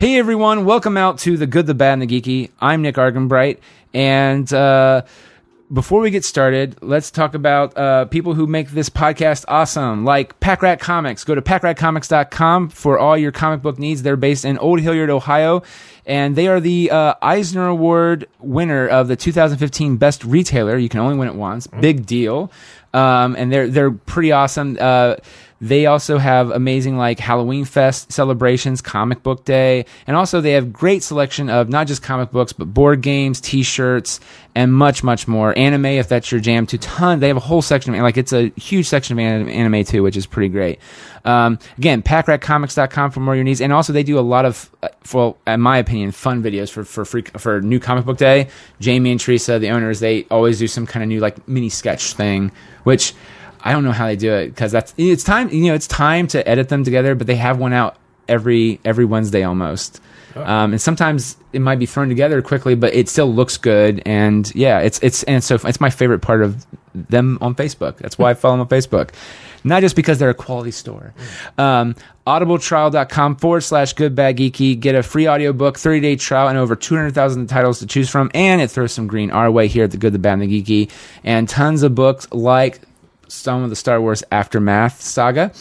Hey everyone, welcome out to the Good, the Bad, and the Geeky. I'm Nick Argenbright, and uh, before we get started, let's talk about uh, people who make this podcast awesome, like Pack Rat Comics. Go to packratcomics.com for all your comic book needs. They're based in Old Hilliard, Ohio, and they are the uh, Eisner Award winner of the 2015 Best Retailer. You can only win it once. Big deal. Um, and they're they're pretty awesome. Uh, they also have amazing like Halloween Fest celebrations, Comic Book Day, and also they have great selection of not just comic books but board games, T-shirts, and much much more. Anime, if that's your jam, to ton. They have a whole section of like it's a huge section of anime, too, which is pretty great. Um, again, packratcomics.com for more your needs, and also they do a lot of, uh, well, in my opinion, fun videos for for free, for New Comic Book Day. Jamie and Teresa, the owners, they always do some kind of new like mini sketch thing, which I don't know how they do it because that's it's time you know it's time to edit them together, but they have one out every every Wednesday almost. Um, and sometimes it might be thrown together quickly, but it still looks good. And yeah, it's it's and so it's my favorite part of them on Facebook. That's why I follow them on Facebook. Not just because they're a quality store. Um, audibletrial.com forward slash good bad geeky. Get a free audiobook, 30 day trial, and over 200,000 titles to choose from. And it throws some green our way here at the good, the bad, and the geeky. And tons of books like some of the Star Wars Aftermath saga.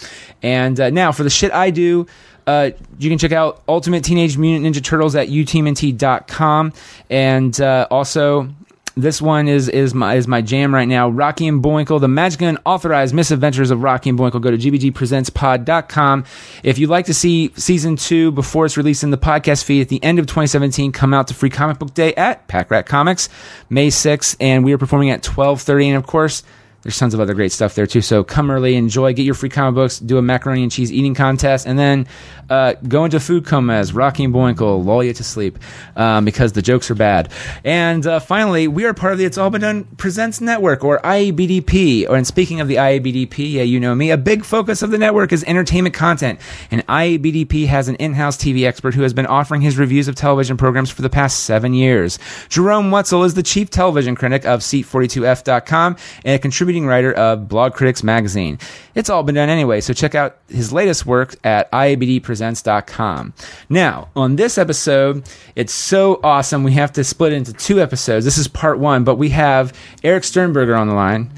And uh, now for the shit I do, uh, you can check out Ultimate Teenage Mutant Ninja Turtles at utmnt.com. And uh, also, this one is is my is my jam right now. Rocky and Boinkle, the magic and authorized misadventures of Rocky and Boinkle. Go to gbgpresentspod.com. If you'd like to see season two before it's released in the podcast feed at the end of 2017, come out to Free Comic Book Day at Pack Rat Comics, May 6th, and we are performing at 12:30. And of course, there's tons of other great stuff there too. So come early, enjoy, get your free comic books, do a macaroni and cheese eating contest, and then uh, go into food comas, Rocky and Bullwinkle, lull you to sleep um, because the jokes are bad. And uh, finally, we are part of the It's All Been Done Presents Network, or IABDP. And speaking of the IABDP, yeah, you know me, a big focus of the network is entertainment content. And IABDP has an in-house TV expert who has been offering his reviews of television programs for the past seven years. Jerome Wetzel is the chief television critic of Seat42F.com and a contributing writer of Blog Critics Magazine. It's all been done anyway, so check out his latest work at IABDpresents.com. Now, on this episode, it's so awesome. We have to split it into two episodes. This is part one, but we have Erik Sternberger on the line.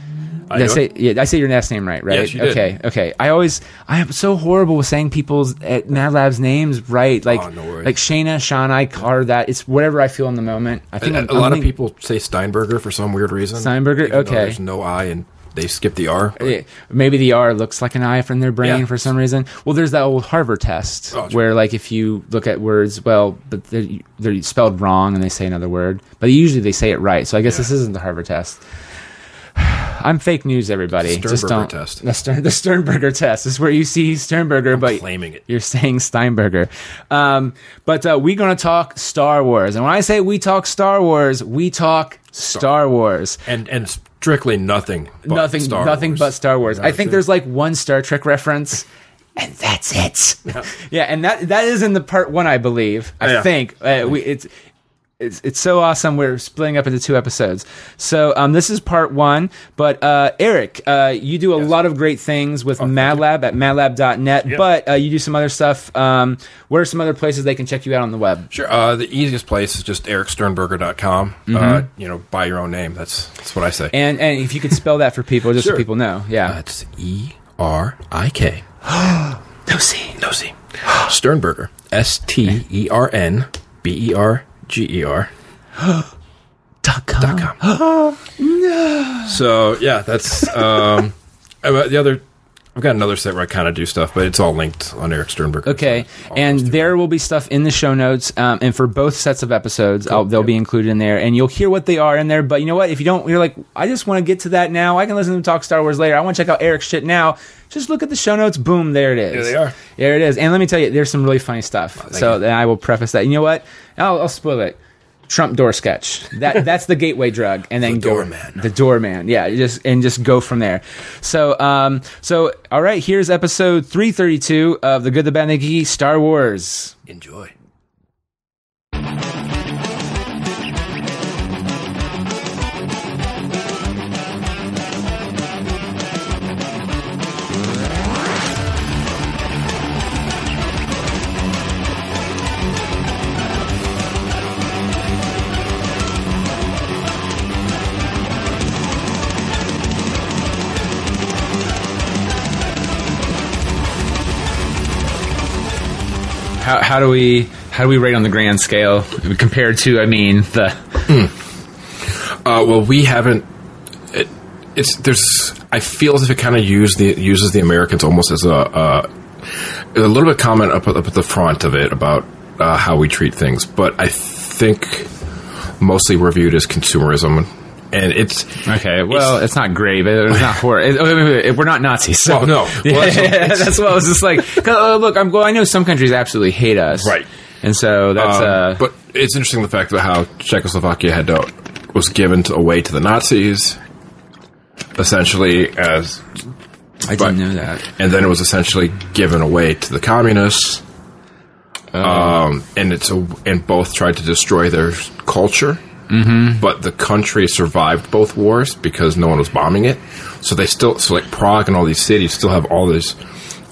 I I say yeah, I say your last name right, right? Yes, you did. Okay, okay. I always I am so horrible with saying people's eh, at Mad Lab's names right. Like Oh, no worries. like Shayna, Shawnai, Carr, that it's whatever I feel in the moment. I think A, I'm, a I'm lot of thinking- people say Steinberger for some weird reason. Steinberger? Okay. There's no I and they skip the R. Yeah, maybe the R looks like an I from their brain Yeah. for some reason. Well, there's that old Harvard test Oh, where, like, if you look at words, well, but they're, they're spelled wrong and they say another word, but usually they say it right. So I guess Yeah. this isn't the Harvard test. I'm fake news, everybody. Just don't. test. The, Stern, the Sternberger test is where you see Sternberger, but claiming it. you're saying Steinberger. Um, but uh, we're going to talk Star Wars, and when I say we talk Star Wars, we talk Star Wars And and strictly nothing. But nothing Star nothing Wars. but Star Wars. I think Nothing. there's like one Star Trek reference and that's it. Yeah, and that that is in the part 1 I believe. I Yeah. think uh, we it's it's, it's so awesome. We're splitting up into two episodes. So um, this is part one. But uh, Erik, uh, you do a lot of great things Oh, with MadLab at madlab.net. But uh, you do some other stuff. Um, where are some other places they can check you out on the web? Sure. Uh, the easiest place is just eriksternberger.com. Uh, you know, by your own name. That's that's what I say. Mm-hmm. And and if you could spell that for people, just so people know. Yeah. That's E R I K. no C. No C. Sternberger. S T E R N B E R G E R. Dot com. dot com. So yeah, that's um, uh, the other. I've got another site where I kind of do stuff, but it's all linked on Erik Sternberg. Okay, and there will be stuff in the show notes, um, and for both sets of episodes, I'll, they'll be included in there, and you'll hear what they are in there. But you know what? If you don't, you're like, I just want to get to that now. I can listen to them talk Star Wars later. I want to check out Erik's shit now. Just look at the show notes. Boom, there it is. There they are. There it is. And let me tell you, there's some really funny stuff. so you. I will preface that. You know what? I'll, I'll spoil it. Trump door sketch. That that's the gateway drug, and then The go- doorman. The doorman. Yeah, just and just go from there. So um so all right, here's episode 332 of the Good, the Bad, and the Geeky Star Wars. Enjoy. How, how do we how do we rate on the grand scale compared to I mean the Uh, well, we haven't. It, it's there's. I feel as if it kind of the uses the Americans almost as a uh, a little bit comment up, up at the front of it about uh, how we treat things, but I think mostly we're viewed as consumerism, and it's okay. Well, it's, not great, but it's not horror. It, we're not Nazis. So. Well, no. Yeah, Well, that's- that's what I was just like. uh, look, I'm well. I know some countries absolutely hate us, Right. And so that's Um, uh, but it's interesting the fact about how Czechoslovakia had to, was given to, away to the Nazis, essentially as, I didn't know that. and then it was essentially given away to the communists. Oh. Um, and it's a, and both tried to destroy their culture. Mm-hmm. But the country survived both wars because no one was bombing it. So they still, so like Prague and all these cities still have all this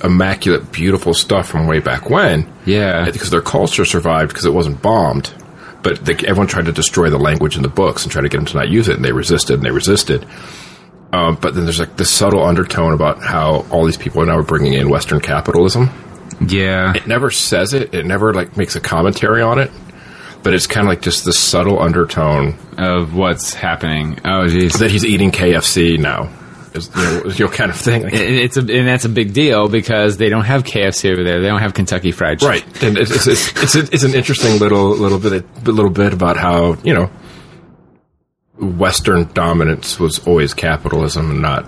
immaculate, beautiful stuff from way back when. Yeah. because their culture survived because it wasn't bombed. But they, everyone tried to destroy the language in the books and try to get them to not use it, and they resisted and they resisted. Um, but then there's like this subtle undertone about how all these people are now bringing in Western capitalism. Yeah. It never says it. It never like makes a commentary on it. But it's kind of like just the subtle undertone Of what's happening. Oh, jeez. that he's eating KFC now. Is, you know, you know, kind of thing. Like, It- It's a, and that's a big deal because they don't have KFC over there. They don't have Kentucky Fried Chicken. Right, and it's it's, it's, it's, it's an interesting little little bit a little bit about how you know Western dominance was always capitalism and not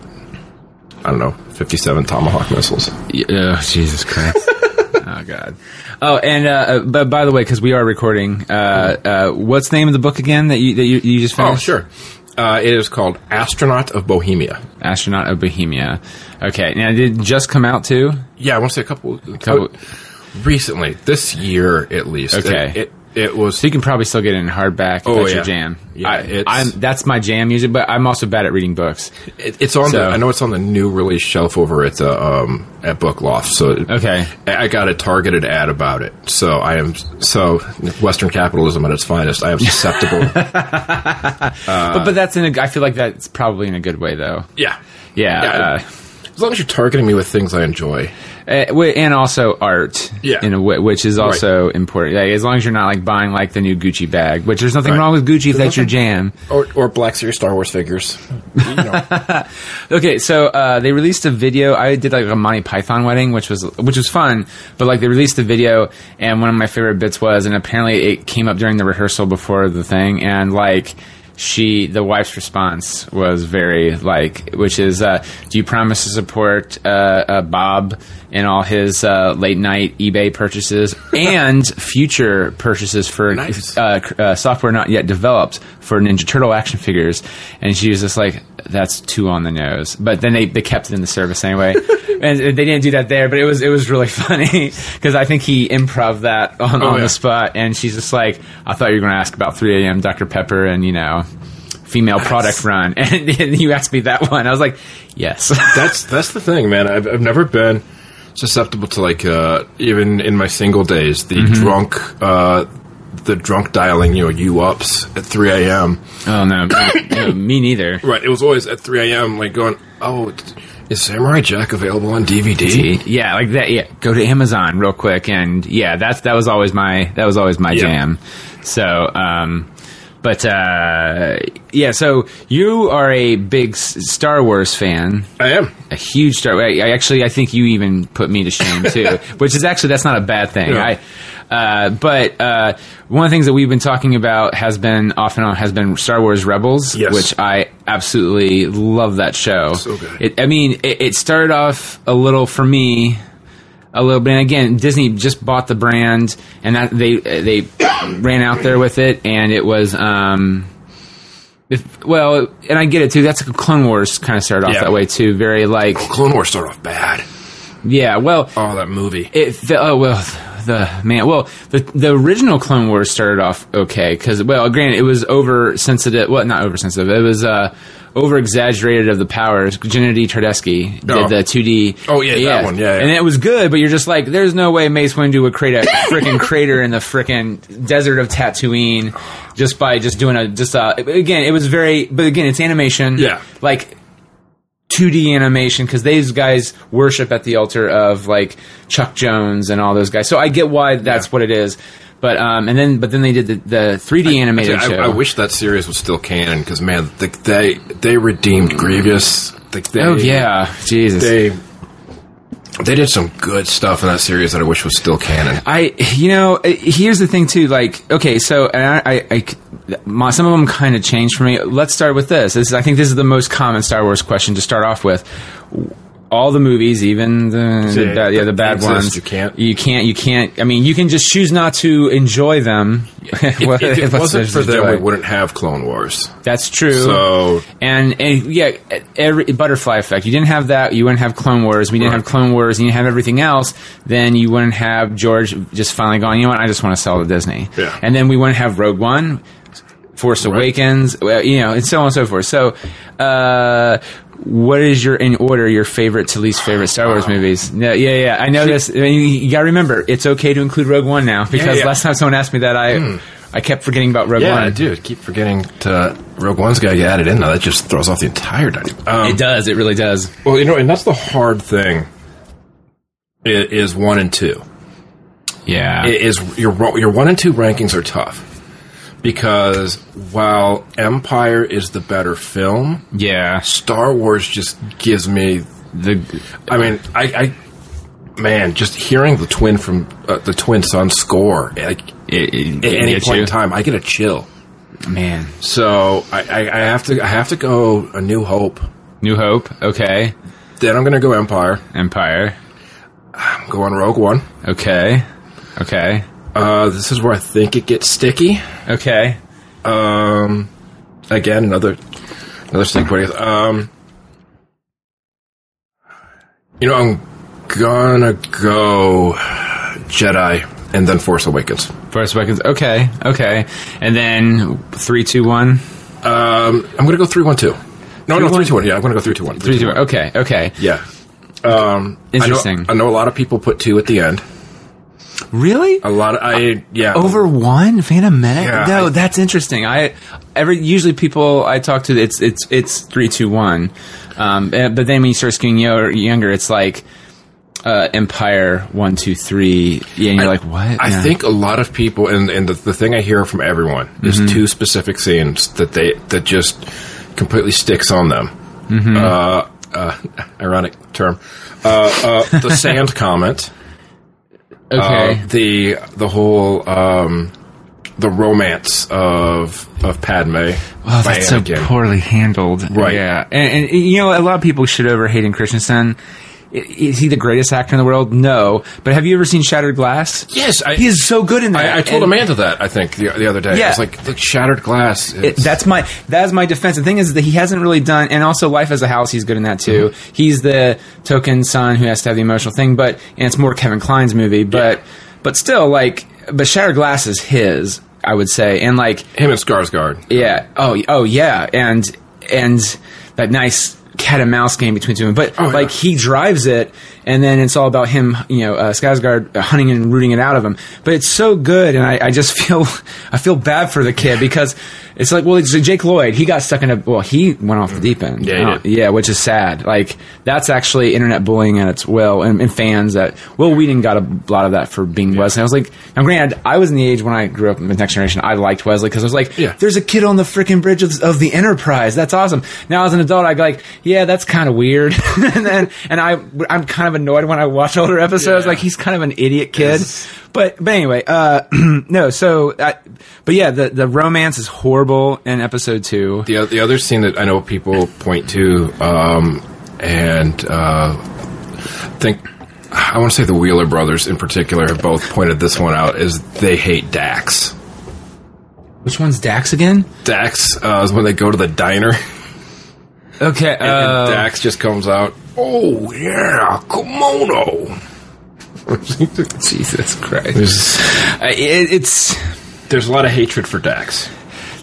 I don't know fifty seven Tomahawk missiles. Yeah, Oh, Jesus Christ. oh, God. Oh, and, uh, but by the way, because we are recording, uh, uh, what's the name of the book again that you, that you, you just found? Oh, sure. Uh, it is called Astronaut of Bohemia. Astronaut of Bohemia. Okay. Now, did it just come out too? Yeah, I want to say a couple. Couple- recently, this year at least. Okay. it it, it was. So you can probably still get it in hardback. If Oh, that's yeah. your jam. Yeah, I, that's my jam music, but I'm also bad at reading books. It, it's on So- the. I know it's on the new release shelf over at the um, at Book Loft. So Okay. I got a targeted ad about it. So I am so Western capitalism at its finest. I am susceptible. but, but that's in a, I feel like that's probably in a good way though. yeah, Yeah. Yeah. Uh, as long as you're targeting me with things I enjoy. Uh, and also art, Yeah. in a way, which is also important. Like, as long as you're not like buying like the new Gucci bag, which there's nothing Right. wrong with Gucci if that's your jam. Or, or Black Series Star Wars figures. You know. Okay, so uh, they released a video. I did like a Monty Python wedding, which was which was fun. But like they released a video, and one of my favorite bits was, and apparently it came up during the rehearsal before the thing, and like she, the wife's response was very like, which is, uh, do you promise to support uh, uh, Bob in all his uh, late night eBay purchases and future purchases for Nice. uh, uh, software not yet developed for Ninja Turtle action figures, and she was just like, "That's too on the nose." But then they, they kept it in the service anyway, and they didn't do that there. But it was it was really funny because I think he improv that on, on yeah. the spot, and she's just like, "I thought you were going to ask about 3 a.m. Dr Pepper and you know." Female product run, and, and you asked me that one. I was like, "Yes." that's that's the thing, man. I've, I've never been susceptible to like uh, even in my single days the drunk uh, the drunk dialing you know you ups at 3 a.m. oh no, me, no, me neither. Right, it was always at 3 a.m. like going oh is Samurai Jack available on DVD? Yeah, like that. Yeah, go to Amazon real quick, and yeah, that's that was always my that was always my Yeah. jam. So, um, but uh, yeah, so you are a big S- Star Wars fan, I am. a huge Star. I, I actually I think you even put me to shame too, which is actually that's not a bad thing. Yeah. I. Uh, but uh, one of the things that we've been talking about has been off and on has been Star Wars Rebels, Yes. which I absolutely love that show. So good. It, I mean, it, it started off a little for me, a little bit. And again, Disney just bought the brand, and that they they ran out there with it, and it was. Um, if, well, and I get it too. That's like Clone Wars kind of started off Yeah. that way too. Very like, Clone Wars started off bad. yeah. Well, Oh, that movie. it oh well the man well the the original Clone Wars started off okay because well granted it was oversensitive well not oversensitive it was uh over exaggerated of the powers Genndy Tartakovsky Oh. did the 2D Oh, yeah, that one, yeah, yeah. and it was good but you're just like there's no way Mace Windu would create a freaking crater in the freaking desert of Tatooine just by just doing a just uh again it was very but again it's animation Yeah. like 2D animation because these guys worship at the altar of like Chuck Jones and all those guys. So I get why that's Yeah. what it is. But um, and then but then they did the, the 3D animated I, show. I wish that series was still canon because man, they, they they redeemed Grievous. They, they, oh yeah, Jesus. they they did some good stuff in that series that I wish was still canon. I, you know, uh, here's the thing too. Like, okay, so and I, I, I my, some of them kind of changed for me. Let's start with this. this is, I think this is the most common Star Wars question to start off with. All the movies, even the, the Yeah, bad, yeah, the bad exist, ones, you can't- you can't, you can't. I mean, you can just choose not to enjoy them. Well, if it wasn't for them, we wouldn't have Clone Wars. That's true. So And, and yeah, every butterfly effect. You didn't have that. You wouldn't have Clone Wars. We didn't Right. have Clone Wars. And you didn't have everything else. Then you wouldn't have George just finally going. You know what? I just want to sell to Disney. Yeah. And then we wouldn't have Rogue One, Force Awakens. You know, and so on and so forth. So, uh, what is your in order your favorite to least favorite Star Wars movies? Yeah, yeah, yeah. I know this. I mean, you, you gotta remember, it's okay to include Rogue One now because yeah. Hmm. last time someone asked me that, I I kept forgetting about Rogue yeah, One. dude, keep forgetting to Rogue One's got to get added in now. That just throws off the entire dynamic. Um, It does. It really does. well, you know, and that's the hard thing. i- Is one and two. Yeah. I- Is your your one and two rankings are tough because while Empire is the better film, yeah. Star Wars just gives me The I mean, I, I man, just hearing the twin from uh, the twin son score like, it, it, at any point you. in time, I get a chill. man. So I, I, I have to I have to go A New Hope. New Hope. Okay. Then I'm going to go Empire. Empire. I'm going Rogue One. Okay. Okay. Uh, this is where I think it gets sticky. Okay. Um, again, another another stick point. Um, you know, I'm gonna go Jedi and then Force Awakens. Force Awakens. Okay. Okay. And then three, two, one. Um, I'm gonna go three one two. No, no, one? three two one. Yeah, I'm gonna go three two one. Three, two, one. Okay. Okay. Yeah. Um, Interesting. I know, I know a lot of people put two at the end. Really? A lot of I yeah Over one Phantom Menace? Yeah, no, I- that's interesting. I every usually people I talk to, it's it's it's three, two, one. Um, eh, but then when you start skewing younger, it's like uh, Empire one, two, three. Yeah, and you're like, what? I Yeah. think a lot of people, and, and the, the thing I hear from everyone is Mm-hmm. two specific scenes that they that just completely sticks on them. Mm-hmm. Uh, uh, ironic term. Uh, uh, the sand comment. Okay. Uh, the the whole um, the romance of of Padme. Oh, that's so poorly handled. Right. Yeah. And, and, you know, a lot of people shit over Hayden Christensen. I- Is he the greatest actor in the world? No. But have you ever seen Shattered Glass? Yes, I, He is so good in that. I, I told And Amanda that I think the, the other day. Yeah. It's like the shattered glass. it- that's my that's my defense. The thing is that he hasn't really done, and also Life as a House, he's good in that too. Mm-hmm. He's the token son who has to have the emotional thing, but and it's more Kevin Kline's movie, but but still like, but Shattered Glass is his, I would say, and like him and Sarsgaard. Yeah. Oh. Oh. Yeah. And and that nice cat and mouse game between two. of them. But Oh, yeah. like he drives it, and then it's all about him. You know, uh, Sarsgaard hunting and rooting it out of him. But it's so good, and I, I just feel I feel bad for the kid because it's like well, it's Jake Lloyd. He got stuck in a well, he went off the deep end. Yeah, Uh, yeah, which is sad. Like that's actually internet bullying at its will, and, and fans that Wil Wheaton got a lot of that for being Wesley. I was like, now granted, I was in the age when I grew up in the Next Generation. I liked Wesley because I was like, Yeah. there's a kid on the freaking bridge of, of the Enterprise. That's awesome. Now as an adult, I go like, yeah, that's kind of weird. and then, and I, I'm kind of annoyed when I watch older episodes. Yeah. Like he's kind of an idiot kid. Yes. But, but anyway, uh, no, so, I, but yeah, the, the romance is horrible in episode two. The, the other scene that I know people point to, um, and uh, think I want to say the Wheeler brothers in particular have both pointed this one out is they hate Dax. Which one's Dax again? Dax uh, is when they go to the diner Okay, and uh, Dax just comes out. Oh yeah, Kamino. Jesus Christ. There's, Uh, it, it's, there's a lot of hatred for Dax.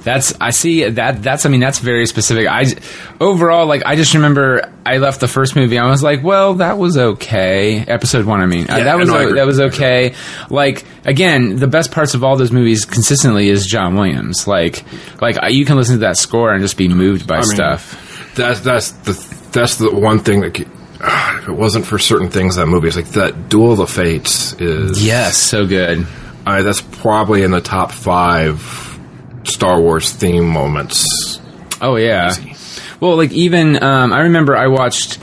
That's I see that that's I mean that's very specific. I overall like I just remember I left the first movie. I was like, well, that was okay. Episode one, I mean, Uh, that was no, I o- agree. that was okay. Like again, the best parts of all those movies consistently is John Williams. Like like you can listen to that score and just be moved by I mean, stuff. That's that's the that's the one thing that. Uh, if it wasn't for certain things that movie, it's like that Duel of the Fates is. Yes, so good. Uh, that's probably in the top five Star Wars theme moments. Oh yeah. Well, like even um, I remember I watched.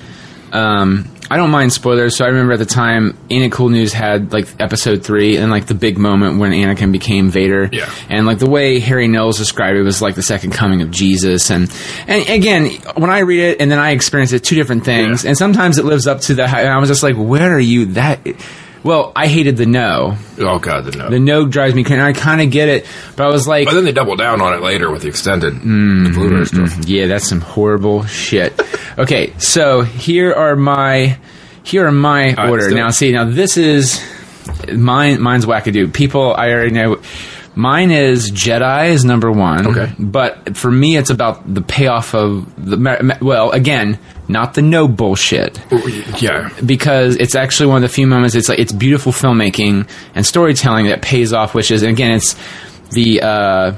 Um, I don't mind spoilers, so I remember at the time, It Cool News had like episode three and like the big moment when Anakin became Vader. Yeah. And like the way Harry Knowles described it was like the second coming of Jesus. And and again, when I read it and then I experience it, two different things. Yeah. And sometimes it lives up to that. And I was just like, where are you? That. Well, I hated the no. Oh god, the no. The no drives me crazy. I kind of get it, but I was like, but then they double down on it later with the extended the mm-hmm. Blu-ray stuff. Yeah, that's some horrible shit. Okay, so here are my here are my right, order. let's Now, see, now this is mine. Mine's wackadoo. People, I already know. Mine is Jedi is number one. Okay. but for me, it's about the payoff of the. Well, again, not the no bullshit Yeah, because it's actually one of the few moments it's like it's beautiful filmmaking and storytelling that pays off which is and again it's the uh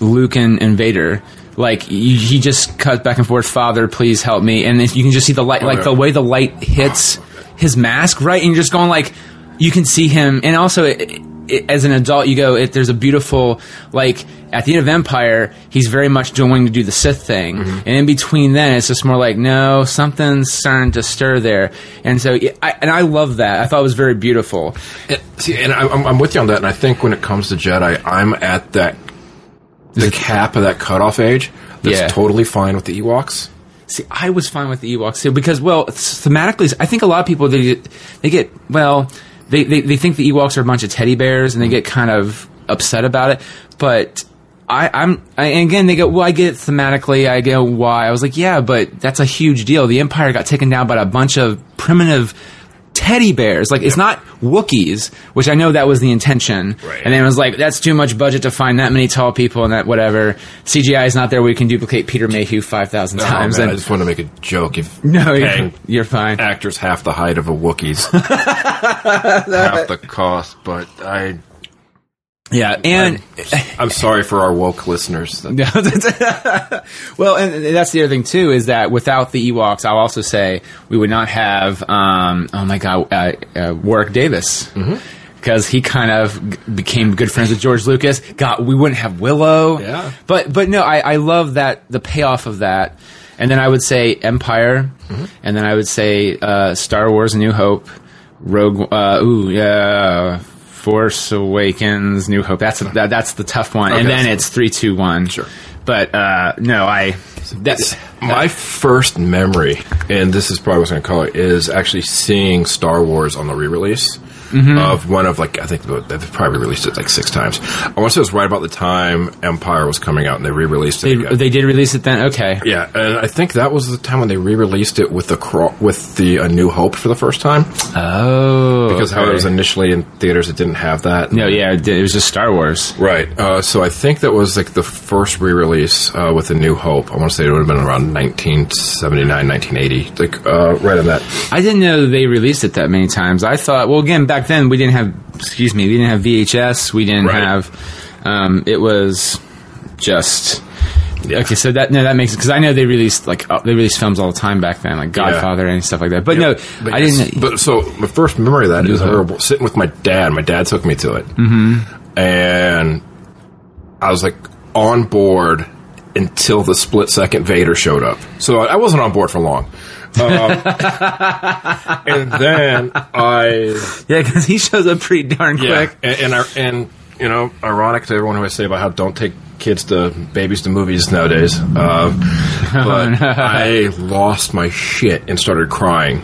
luke and, and vader like he just cuts back and forth father please help me and you can just see the light like the way the light hits his mask right and you're just going like you can see him and also it, it, as an adult you go it, there's a beautiful like at the end of empire he's very much doing to do the sith thing Mm-hmm. and in between then it's just more like no something's starting to stir there and so I, and i love that i thought it was very beautiful And- see, and I- I'm, I'm with you on that. And I think when it comes to Jedi, I'm at that the cap of that cutoff age. That's Yeah. totally fine with the Ewoks. See, I was fine with the Ewoks too because, well, thematically, I think a lot of people they get, they get well, they, they they think the Ewoks are a bunch of teddy bears and they get kind of upset about it. But I, I'm I, and again they go, well, I get it thematically. I go, why? I was like, yeah, but that's a huge deal. The Empire got taken down by a bunch of primitive teddy bears. Like it's not Wookiees, which I know that was the intention. Right. And then it was like, that's too much budget to find that many tall people and that whatever. CGI is not there. We can duplicate Peter Mayhew 5,000 times. man, I just want to make a joke. If no, you're, you're fine. actors half the height of a Wookiee's, half the cost, but I. Yeah, and I'm sorry for our woke listeners. well, and that's the other thing too is that without the Ewoks, I'll also say we would not have. Um, oh my God, uh, uh, Warwick Davis. Because he kind of became good friends with George Lucas. God, we wouldn't have Willow. Yeah. But but no, I, I love that the payoff of that. And then I would say Empire, and then I would say uh, Star Wars: New Hope, Rogue. Uh, ooh, yeah. Force Awakens, New Hope. That's that, that's the tough one, and then so- it's three, two, one. Sure. But uh, no, I that's My first memory, and this is probably what I'm going to call it, is actually seeing Star Wars on the re-release of one of like I think they've probably released it like six times. I want to say it was right about the time Empire was coming out, and they re-released it. they, again. they did release it then. Okay, yeah, and I think that was the time when they re-released it with the cro- with the A New Hope for the first time oh, because how it was initially in theaters, it didn't have that. no, yeah, it, did. it was just Star Wars. Right. Uh, so I think that was like the first re-release uh, with A New Hope. I want to say it would have been around 1979, 1980, like uh, right on that. I didn't know they released it that many times. I thought, well, again, back then we didn't have, excuse me, we didn't have VHS. We didn't Right. have. Um, it was just. Okay, so that no, that makes it because I know they released like uh, they released films all the time back then, like Godfather and stuff like that. But no, But I yes, didn't. But so my first memory of that is remember sitting with my dad. My dad took me to it, mm-hmm. and I was like on board until the split second Vader showed up. So I wasn't on board for long. Um, and then I yeah, because he shows up pretty darn yeah, quick. and and, I, and you know, ironic to everyone who I say about how don't take kids to babies to movies nowadays. Uh, but I lost my shit and started crying.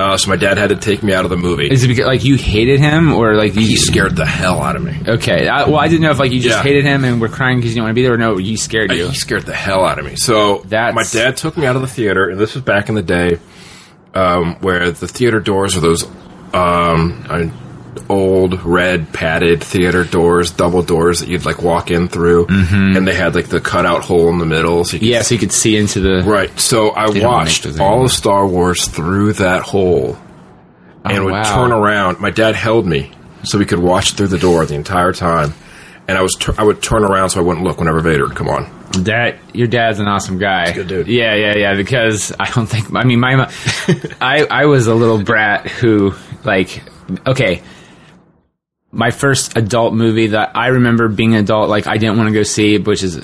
Uh, so my dad had to take me out of the movie. Is it because like you hated him or like you He scared the hell out of me. Okay, I, well, I didn't know if like you just Yeah. hated him and were crying because you didn't want to be there, or no, he scared you. He scared the hell out of me. So That's- my dad took me out of the theater, and this was back in the day um, where the theater doors were those um, uh, old red padded theater doors, double doors that you'd like walk in through, mm-hmm. and they had like the cutout hole in the middle, so you could yeah, so you could see into the. Right. So I watched all of Star Wars through that hole oh, and Oh, would wow. turn around. My dad held me so we could watch through the door the entire time. and I was tur- I would turn around so I wouldn't look whenever Vader would come on. That your dad's an awesome guy. good dude. Yeah, yeah, yeah. Because I don't think. I mean, my, I I was a little brat who like okay. My first adult movie that I remember being an adult, like I didn't want to go see, which is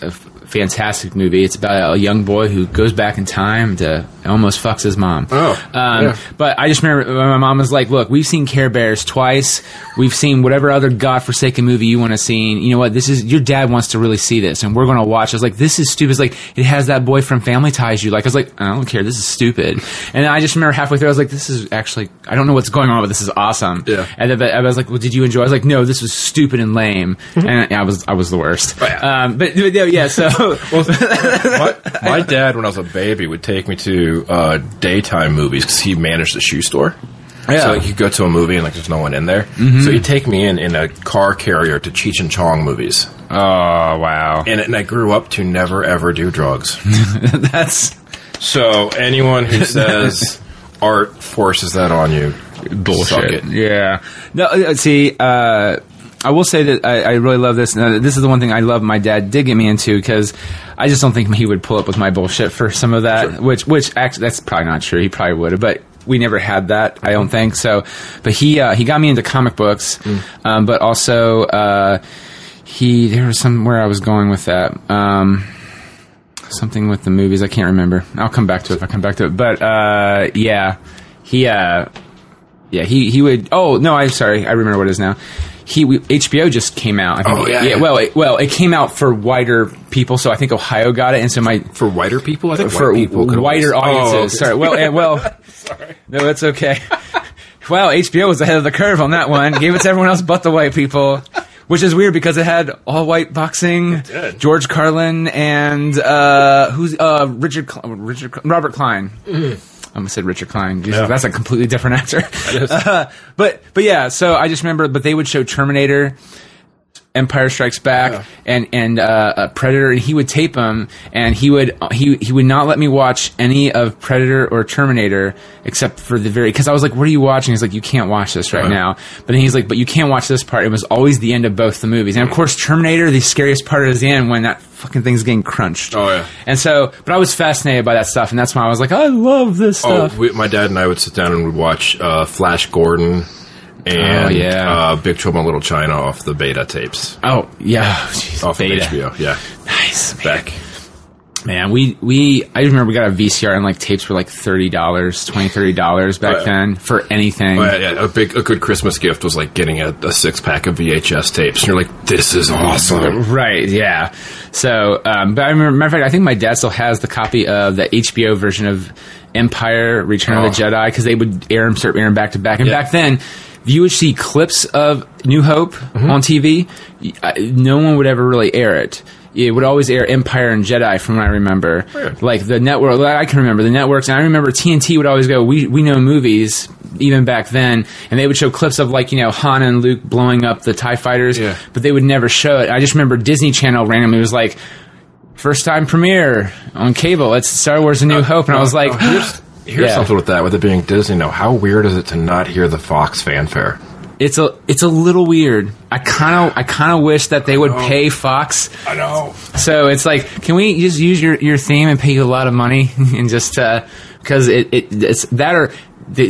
fantastic movie. It's about a young boy who goes back in time to almost fucks his mom. Oh, um, yeah. but I just remember my mom was like, "Look, we've seen Care Bears twice. We've seen whatever other godforsaken movie you want to see. You know what? This is your dad wants to really see this, and we're going to watch." I was like, "This is stupid." It's like it has that boy from Family Ties. You like? I was like, "I don't care. This is stupid." And I just remember halfway through, I was like, "This is actually I don't know what's going on, but this is awesome." Yeah. And then I was like, "Well, did you enjoy?" I was like, "No, this was stupid and lame." And I was I was the worst. Oh, yeah. Um, but but, yeah, yeah. So my, my dad, when I was a baby, would take me to uh, daytime movies because he managed the shoe store. Yeah. So like, you go to a movie and like there's no one in there. So he'd take me in in a car carrier to Cheech and Chong movies, oh wow, and, and I grew up to never ever do drugs. that's so anyone who says art forces that on you, bullshit. it. Yeah. No, uh, see, uh, I will say that I, I really love this. This is the one thing I love. My dad did get me into because I just don't think he would pull up with my bullshit for some of that. Which, which actually, that's probably not true. He probably would have, but we never had that. I don't think so. But he uh, he got me into comic books, um, but also uh, he there was somewhere I was going with that. Um, something with the movies. I can't remember. I'll come back to it if I come back to it. But uh, yeah, he uh, yeah he he would. Oh no, I'm sorry. I remember what it is now. He we, HBO just came out. I think, Oh, yeah, yeah. Well, it, well, it came out for wider people, so I think Ohio got it, and so my For wider people, I think for white wider audiences. Oh, okay. Sorry. Well, eh, well, no, that's okay. wow, HBO was ahead of the curve on that one. Gave it to everyone else but the white people. Which is weird because it had all white boxing. George Carlin, and uh, who's uh, Richard Cl- Richard Cl- Robert Klein. I almost said Richard Klein. Jesus, Yeah. That's a completely different actor. Uh, but but yeah, so I just remember, but they would show Terminator, Empire Strikes Back, Yeah. and and uh, uh, Predator, and he would tape them, and he would he he would not let me watch any of Predator or Terminator except for the very because I was like, "What are you watching?" He's like, "You can't watch this right Uh-huh. now." But then he's like, "But you can't watch this part." It was always the end of both the movies, and of course, Terminator. The scariest part is the end when that fucking thing's getting crunched. Oh, yeah. And so, but I was fascinated by that stuff, and that's why I was like, "I love this Oh, stuff." we, my dad and I would sit down and we would watch uh, Flash Gordon and Oh, yeah. uh, Big Trouble in Little China off the beta tapes Oh yeah, Jeez, off beta. of HBO. Yeah, Nice man. back. Man, we we I remember we got a VCR and like tapes were like thirty dollars, twenty thirty dollars back Oh, yeah. then for anything. Oh, yeah, a big, a good Christmas gift was like getting a, a six pack of VHS tapes, and you're like, "This is awesome." Right, yeah. So, um, but I remember, matter of fact, I think my dad still has the copy of the HBO version of Empire: Return of the Oh. Jedi because they would air them, start airing back to back. And Yeah. back then, you would see clips of New Hope Mm-hmm. on TV. No one would ever really air it. It would always air Empire and Jedi, from what I remember. Weird. Like the network, I can remember the networks, and I remember TNT would always go, "We we know movies." Even back then, and they would show clips of like you know Han and Luke blowing up the Tie Fighters, Yeah. but they would never show it. I just remember Disney Channel randomly was like, first time premiere on cable. It's Star Wars: A New Hope, and I was like, Oh, here's, Yeah. something with that, with it being Disney now. How weird is it to not hear the Fox fanfare? it's a it's a little weird. I kind of I kind of wish that they would pay Fox. I know. So it's like, can we just use your, your theme and pay you a lot of money and just because it, it it's that or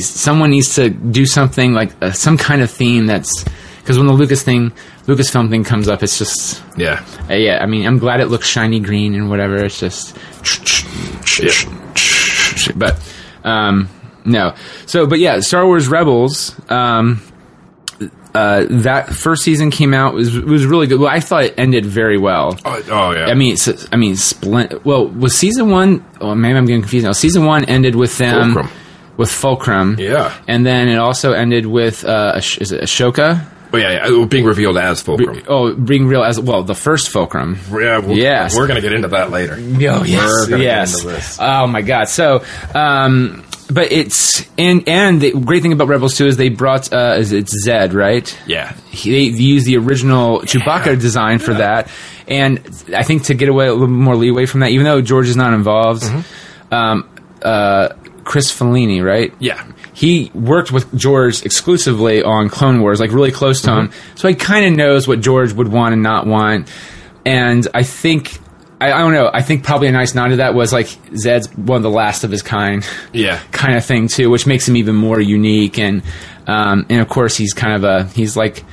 someone needs to do something like uh, some kind of theme that's because when the Lucas thing Lucasfilm thing comes up, it's just Yeah. Uh, yeah, I mean, I'm glad it looks shiny green and whatever. It's just, but um, no. So, but yeah, Star Wars Rebels. Um, uh, that first season came out was was really good. Well, I thought it ended very well. Oh, oh, yeah. I mean, I mean, splin- Well, was season one? Oh, maybe I'm getting confused now. Season one ended with them Fulcrum. with Fulcrum. Yeah. and then it also ended with uh, is it Ahsoka? Oh, yeah, yeah. Being revealed as Fulcrum. Oh, being real as well. The first Fulcrum. Yeah, we'll, Yes. We're going to get into that later. Oh yes, We're yes. get into this. Oh my god. So, um, but it's and and the great thing about Rebels too is they brought uh, is it's Zed right? Yeah. He, they used the original Chewbacca design for that, and I think to get away a little more leeway from that, even though George is not involved, Mm-hmm. um, uh, Chris Filoni, right? Yeah. He worked with George exclusively on Clone Wars, like really close to him. So he kind of knows what George would want and not want. And I think, I, I don't know, I think probably a nice nod to that was like Zed's one of the last of his kind. Yeah. Kind of thing too, which makes him even more unique. And, um, and of course he's kind of a, he's like,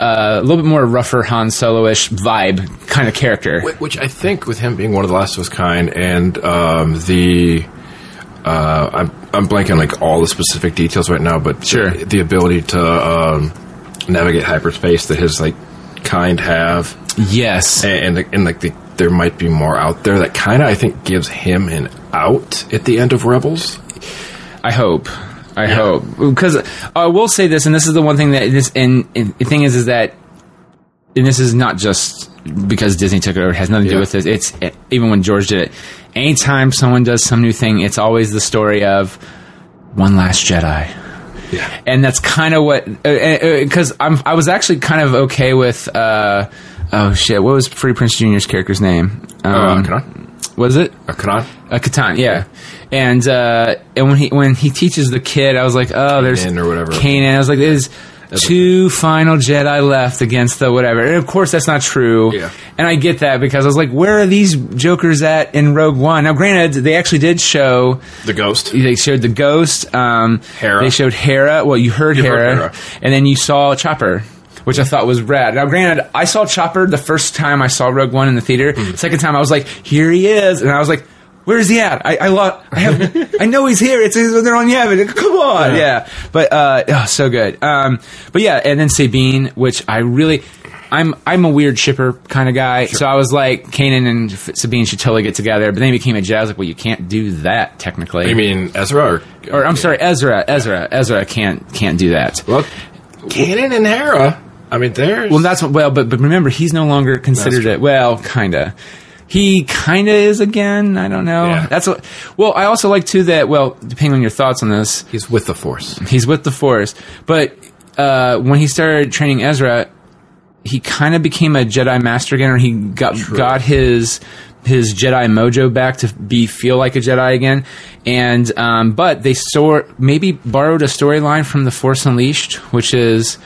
uh, a little bit more rougher Han Solo-ish vibe kind of character. Wh- Which I think, with him being one of the last of his kind, and um, the uh, I'm I'm blanking like all the specific details right now, but Sure. the, the ability to um, navigate hyperspace that his like kind have, Yes. and and, and like the, there might be more out there that kind of I think gives him an out at the end of Rebels. I hope. I hope because I will say this, and this is the one thing that this and, and the thing is, is that, and this is not just because Disney took it over; it has nothing to do with this. It's it, even when George did it. Anytime someone does some new thing, it's always the story of one last Jedi. Yeah. and that's kind of what because I'm I was actually kind of okay with uh oh shit what was Freddie Prinze Junior's character's name Uh, um, was it a Kanan? uh, Kanan, yeah. And uh, and when he when he teaches the kid, I was like, oh, there's Kanan or whatever. Kanan. I was like, two final Jedi left against the whatever. And of course, that's not true. Yeah. And I get that because I was like, where are these Jokers at in Rogue One? Now, granted, they actually did show. The Ghost. They showed the ghost. Um, Hera. They showed Hera. Well, you heard, You heard Hera, Hera. and then you saw Chopper. Which I thought was rad. Now, granted, I saw Chopper the first time I saw Rogue One in the theater. Mm-hmm. Second time, I was like, "Here he is," and I was like, "Where's he at?" I, I, lo- I have, I know he's here. It's they're on Yavin. Come on, yeah. But uh, oh, so good. Um, but yeah, and then Sabine, which I really, I'm I'm a weird shipper kind of guy. So I was like, Kanan and F- Sabine should totally get together. But then he became a jazz. Like, well, you can't do that technically. You mean Ezra or? or I'm sorry, Ezra. Ezra. Ezra can't can't do that. Well, Kanan and Hera. I mean, there's. Well, that's what, well, but but remember, he's no longer considered it. Well, kinda. He kinda is again. I don't know. Yeah. That's what. Well, I also like too that. Well, depending on your thoughts on this, he's with the Force. he's with the Force, but uh, when he started training Ezra, he kind of became a Jedi Master again, or he got got his his Jedi mojo back to be feel like a Jedi again. And um, but they saw maybe borrowed a storyline from the Force Unleashed, which is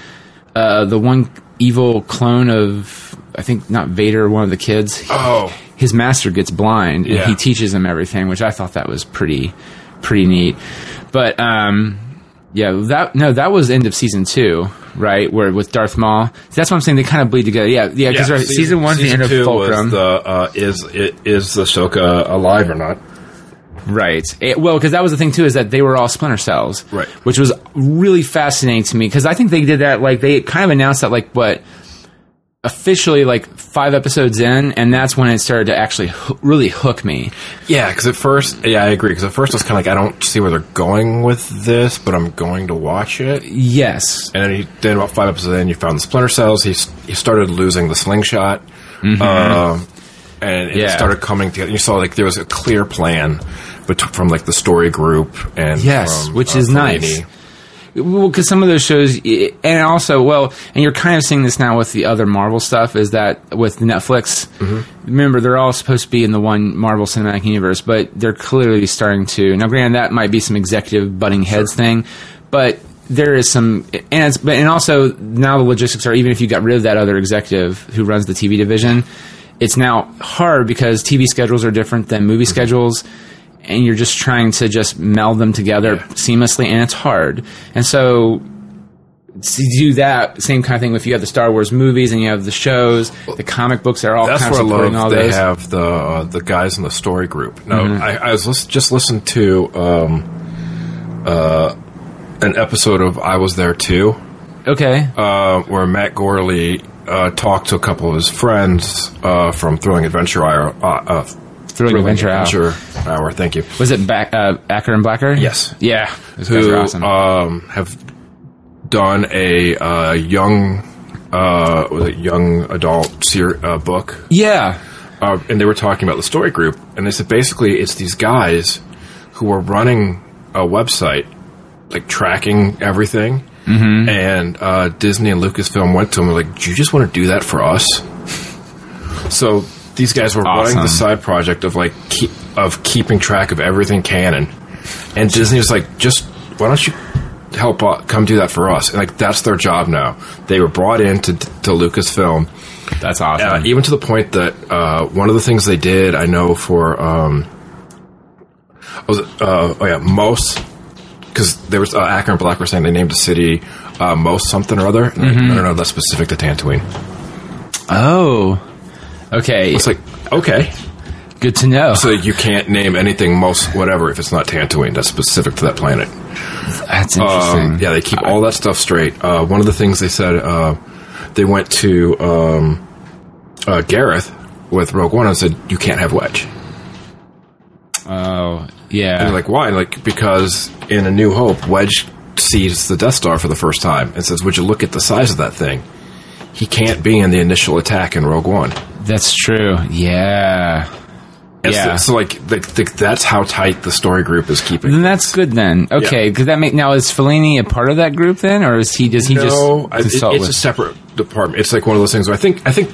uh, the one evil clone of I think not Vader, one of the kids. Oh. His master gets blind and Yeah. he teaches him everything, which I thought that was pretty pretty neat. But um, yeah, that no, that was end of season two, right? Where with Darth Maul. That's what I'm saying. They kind of bleed together. Yeah, yeah. Because Yeah, season, one's the season end of Fulcrum, the, uh, is the Ahsoka alive or not? right? It- well, because that was the thing too, is that they were all splinter cells, Right. Which was really fascinating to me because I think they did that like they kind of announced that like what officially like five episodes in, and that's when it started to actually really hook me. Yeah, because at first, yeah, I agree. Because at first, I was kind of like, I don't see where they're going with this, but I'm going to watch it. Yes, And then, he, then about five episodes in, you found the splinter cells. He he started losing the slingshot, um, and it Yeah. started coming together. You saw like there was a clear plan, bet- from like the story group and Yes, from, which uh, is Filoni. nice. Well, because some of those shows, and also, well, and you're kind of seeing this now with the other Marvel stuff, is that with Netflix, mm-hmm. remember, they're all supposed to be in the one Marvel Cinematic Universe, but they're clearly starting to. Now, granted, that might be some executive butting heads thing, but there is some, and it's, but, and also now the logistics are, even if you got rid of that other executive who runs the TV division, it's now hard because TV schedules are different than movie mm-hmm. schedules and you're just trying to just meld them together seamlessly, and it's hard. And so to do that same kind of thing if you have the Star Wars movies and you have the shows, the comic books are all That's kind of where I love they those. have the uh, the guys in the story group. No, Mm-hmm. I, I was just listening to um, uh, an episode of I Was There Too, okay, uh, where Matt Gorley uh, talked to a couple of his friends uh, from Thrilling Adventure Hour. Uh, uh, Thrilling Adventure Hour. Adventure Hour. Thank you. was it back uh, Acker and Blacker? Yes. yeah, Who are awesome. um, have done a uh, young uh, was it young adult ser- uh, book yeah, uh, and they were talking about the story group, and they said basically it's these guys who are running a website, like tracking everything. Mm-hmm. And uh, Disney and Lucasfilm went to them and were like, "Do you just want to do that for us?" So these guys were running the side project of like keep, of keeping track of everything canon, And Disney was like, just why don't you help uh, come do that for us? And like that's their job now. They were brought in to to Lucasfilm, That's awesome. uh, even to the point that uh, one of the things they did, I know for um, was it, uh, oh yeah, Mos, because there was uh, Acker and Black were saying they named a city uh, Mos something or other. Mm-hmm. I don't know, that's specific to Tatooine. oh, okay. It's like okay, Good to know. so you can't name anything most whatever if it's not Tatooine. That's specific to that planet. That's interesting. Um, yeah, they keep all that stuff straight. Uh, one of the things they said, uh, they went to um, uh, Gareth with Rogue One and said, "You can't have Wedge." Oh, yeah. they're like, "Why?" Like because in A New Hope, Wedge sees the Death Star for the first time and says, "Would you look at the size of that thing?" He can't be in the initial attack in Rogue One. That's true. Yeah. It's- Yeah. So like, like, like that's how tight the story group is keeping. Then that's good then. Okay, because that make now is Filoni a part of that group then, or is he does he no, I- just it- it's with? a separate department. It's like one of those things where I think I think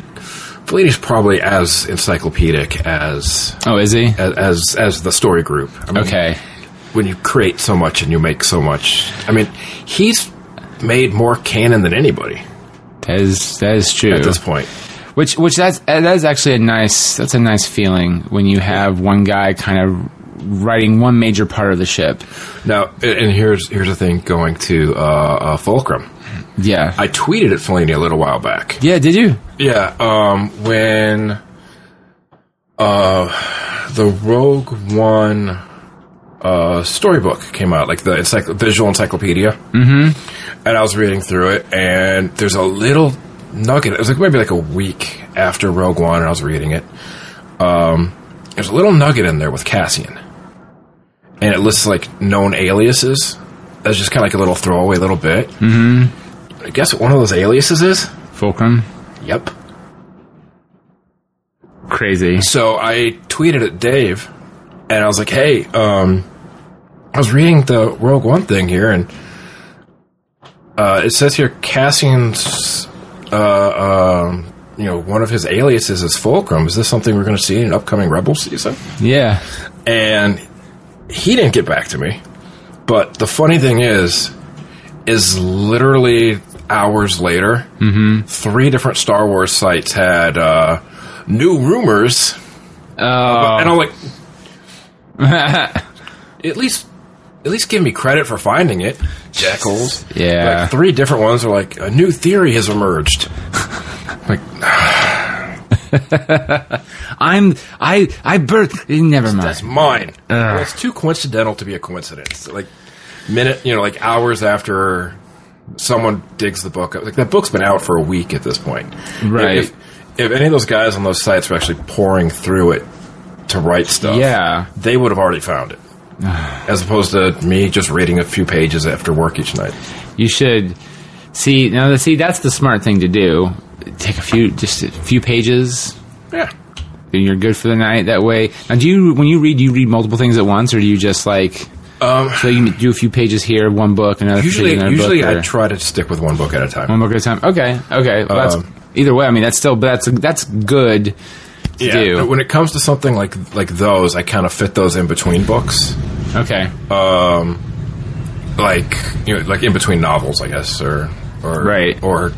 Filoni's probably as encyclopedic as oh, is he? as as, as the story group. I mean, Okay. when you create so much and you make so much, I mean, he's made more canon than anybody That is that is true. at this point. Which which that's that is actually a nice that's a nice feeling when you have one guy kind of writing one major part of the ship. Now, and and here's here's the thing: going to uh, uh, Fulcrum, Yeah. I tweeted at Filoni a little while back. yeah. Did you? Yeah, um, when uh, the Rogue One uh, storybook came out, like the encycl- visual encyclopedia, mm-hmm. and I was reading through it, and there's a little nugget. It was like maybe like a week after Rogue One, and I was reading it. Um, there's a little nugget in there with Cassian, and it lists like known aliases. That's just kind of like a little throwaway little bit. Mm-hmm. I guess one of those aliases is. Fulcrum. Yep. Crazy. So I tweeted at Dave, and I was like, "Hey, um, I was reading the Rogue One thing here, and uh, it says here Cassian's, uh, um, you know, one of his aliases is Fulcrum. Is this something we're going to see in an upcoming Rebel season?" Yeah. And he didn't get back to me. But the funny thing is, is literally hours later, three different Star Wars sites had uh, new rumors Oh. and I'm like, at least, at least give me credit for finding it, jackals. Yeah. like three different ones are like a new theory has emerged. like, I'm I I birthed. Never mind. that's mine. Well, it's too coincidental to be a coincidence. Like minute, you know, like hours after someone digs the book up. Like that book's been out for a week at this point. Right. If, if any of those guys on those sites were actually pouring through it to write stuff, Yeah. they would have already found it. As opposed to me just reading a few pages after work each night. You should see now. See, that's the smart thing to do. Take a few, just a few pages, Yeah. and you're good for the night. That way. Now, do you when you read, do you read multiple things at once, or do you just like? Um, So you do a few pages here, one book, another usually, another usually I try to stick with one book at a time. one book at a time. Okay, okay. Well, that's Um, either way. I mean, that's still, but that's that's good to yeah. do. but When it comes to something like like those, I kind of fit those in between books, Okay, Um, like you know, like in between novels, I guess, or or Right. or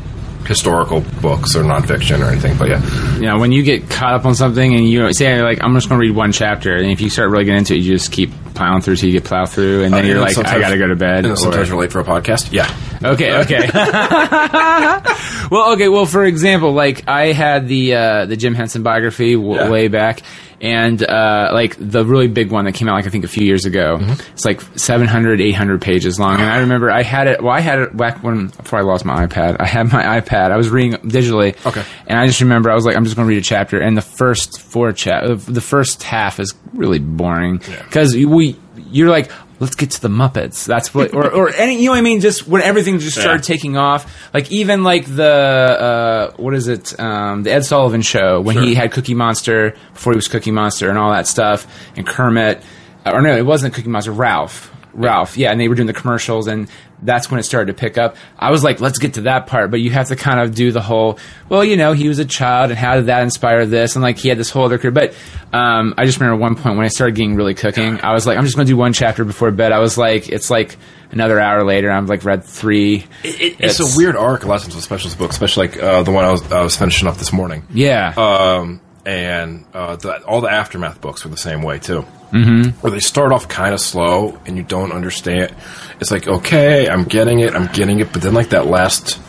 historical books or nonfiction or anything. But yeah, know, when you get caught up on something and you say like, I'm just going to read one chapter, and if you start really getting into it, you just keep plowing through till you get plowed through, and then Uh, you're like, I got to go to bed. or- sometimes you're late for a podcast. Yeah, Okay, okay. well, okay. Well, for example, like I had the uh, the Jim Henson biography w- Yeah. way back, and uh, like the really big one that came out like I think a few years ago. Mm-hmm. It's like 700, 800 pages long, and I remember I had it. Well, I had it back when before I lost my iPad. I had my iPad. I was reading digitally. Okay. And I just remember I was like, I'm just going to read a chapter, and the first four chap, the first half is really boring Yeah. because we, you're like, let's get to the Muppets. That's what, or, or any, you know what I mean? Just when everything just started Yeah. taking off, like even like the, uh, what is it? Um, the Ed Sullivan show when he had Cookie Monster before he was Cookie Monster and all that stuff, and Kermit, or no, it wasn't Cookie Monster, Ralph. Ralph. Yeah, and they were doing the commercials, and that's when it started to pick up. I was like, let's get to that part, but you have to kind of do the whole. Well, you know, he was a child, and how did that inspire this? And like, he had this whole other career. But um, I just remember one point when I started getting really cooking. I was like, I'm just going to do one chapter before bed. I was like, it's like another hour later. I'm like read three. It, it, it's, it's, a weird arc. Lessons with specialist books, especially like uh, the one I was I was finishing up this morning. Yeah. Um, and uh, the, all the aftermath books were the same way too. Mm-hmm. Where they start off kind of slow and you don't understand. It's like okay, I'm getting it, I'm getting it, but then like that last,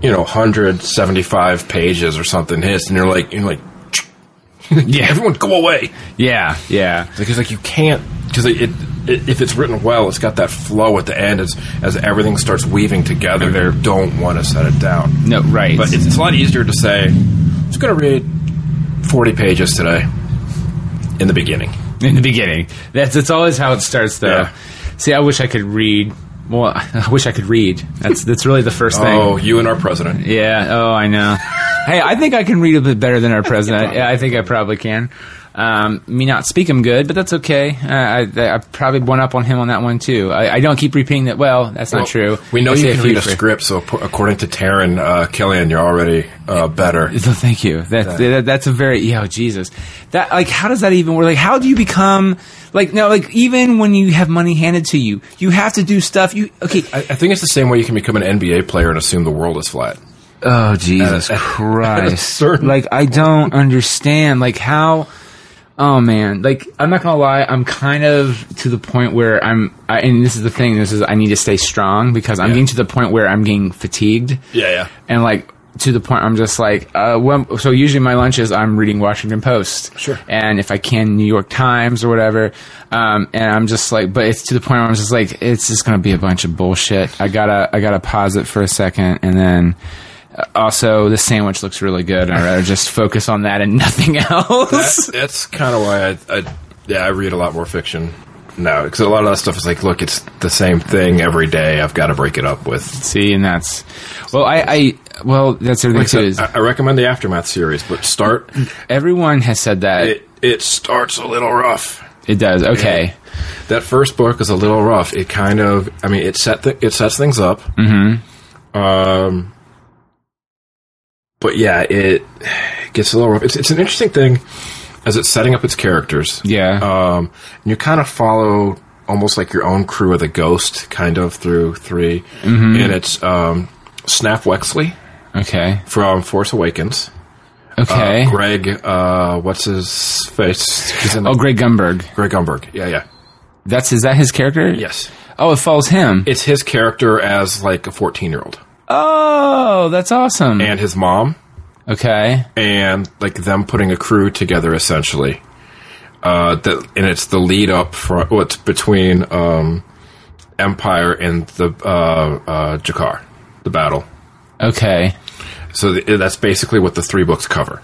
you know, 175 pages or something hits, and you're like, you're like, yeah, everyone go away. Yeah, yeah. Because like you can't because it, it, it, if it's written well, it's got that flow at the end as as everything starts weaving together. They don't want to set it down. No, right. But it's, it's a lot easier to say. I'm just going to read 40 pages today in the beginning. In the beginning. That's that's always how it starts though. Yeah. See, I wish I could read well, I wish I could read. That's that's really the first thing. Oh, you and our president. Yeah. Oh, I know. hey, I think I can read a bit better than our president. yeah, I think I probably can. Um, me not speak him good, but that's okay. Uh, I, I, probably went up on him on that one too. I, I don't keep repeating that. Well, that's well, not true. We know you can read a script, so according to Taryn uh, Killian, you're already uh, better. So thank you. That, that, that's a very yeah. Oh, Jesus, that like how does that even work? Like how do you become like no like even when you have money handed to you, you have to do stuff. You okay? I, I think it's the same way you can become an NBA player and assume the world is flat. Oh Jesus Christ! like I don't understand. Like how Oh man, like I'm not gonna lie, I'm kind of to the point where I'm, I, and this is the thing. This is I need to stay strong because I'm yeah. getting to the point where I'm getting fatigued. Yeah, yeah. And like to the point I'm just like, uh, well, so usually my lunches I'm reading Washington Post. Sure. And if I can, New York Times or whatever. Um, and I'm just like, but it's to the point where I'm just like, it's just gonna be a bunch of bullshit. I gotta, I gotta pause it for a second and then also, the sandwich looks really good. I'd rather just focus on that and nothing else. That, that's kind of why I, I, yeah, I read a lot more fiction now because a lot of that stuff is like, look, it's the same thing every day. I've got to break it up with. See, and that's well, I, I well, that's everything like too. I, I, recommend the aftermath series, but start. Everyone has said that it, it starts a little rough. It does. Okay. Yeah. That first book is a little rough. It kind of, I mean, it set th- it sets things up. Mm-hmm. Um, but yeah, it gets a little rough. It's, it's an interesting thing as it's setting up its characters. Yeah. Um, and you kind of follow almost like your own crew of the Ghost, kind of through 3 mm-hmm. and it's um, Snap Wexley. Okay. From Force Awakens. Okay. Uh, Greg, uh, what's his face? Oh, Greg Grunberg. Greg Grunberg. Yeah, yeah. That's is that his character? Yes. Oh, it follows him. It's his character as like a fourteen-year-old. Oh, that's awesome. And his mom. Okay. And like them putting a crew together essentially. Uh, that and it's the lead up for what's between um, Empire and the uh, uh, Jakku, the battle. Okay. So th- that's basically what the three books cover.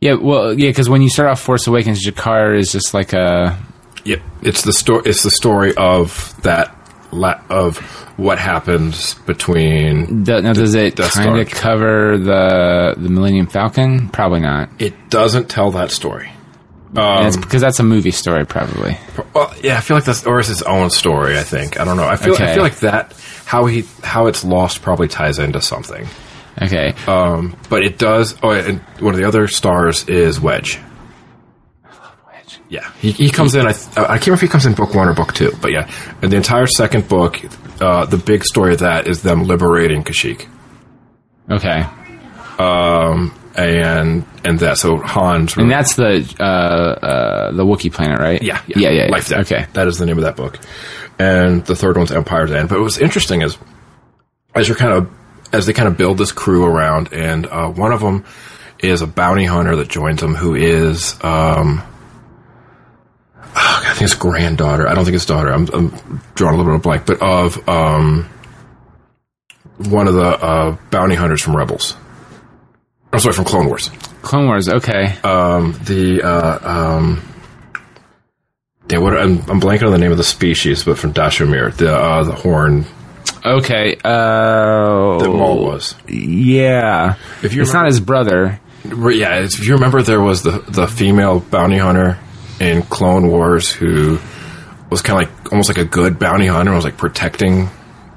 Yeah, well, yeah, because when you start off Force Awakens, Jakku is just like a. Yep, it's the story. It's the story of that la- of what happens between. Do, now, does it kind of cover the the Millennium Falcon? Probably not. It doesn't tell that story. Um, because that's a movie story, probably. Well, yeah, I feel like that's or it's its own story. I think I don't know. I feel okay. I feel like that how he how it's lost probably ties into something. Okay. Um, but it does. Oh, and one of the other stars is Wedge. Yeah, he, he comes in. I, I can't remember if he comes in book one or book two, but yeah, and the entire second book, uh, the big story of that is them liberating Kashyyyk. Okay. Um, and and that so Han's and that's the uh, uh, the Wookiee planet, right? Yeah, yeah, yeah. yeah, yeah. Life Debt. Okay, that is the name of that book. And the third one's Empire's End. But what was interesting is as you're kind of as they kind of build this crew around, and uh, one of them is a bounty hunter that joins them, who is um, oh, I think it's granddaughter. I don't think it's daughter. I'm, I'm drawing a little bit of blank, but of um, one of the uh, bounty hunters from Rebels. I'm sorry, from Clone Wars. Clone Wars. Okay. Um, the uh, um, yeah, what I'm, I'm blanking on the name of the species, but from Dathomir, the uh, the horn. Okay. Uh, that Maul was. Yeah. If you it's remember, not his brother. Yeah, if you remember, there was the the female bounty hunter in Clone Wars who was kind of like almost like a good bounty hunter. Was like protecting.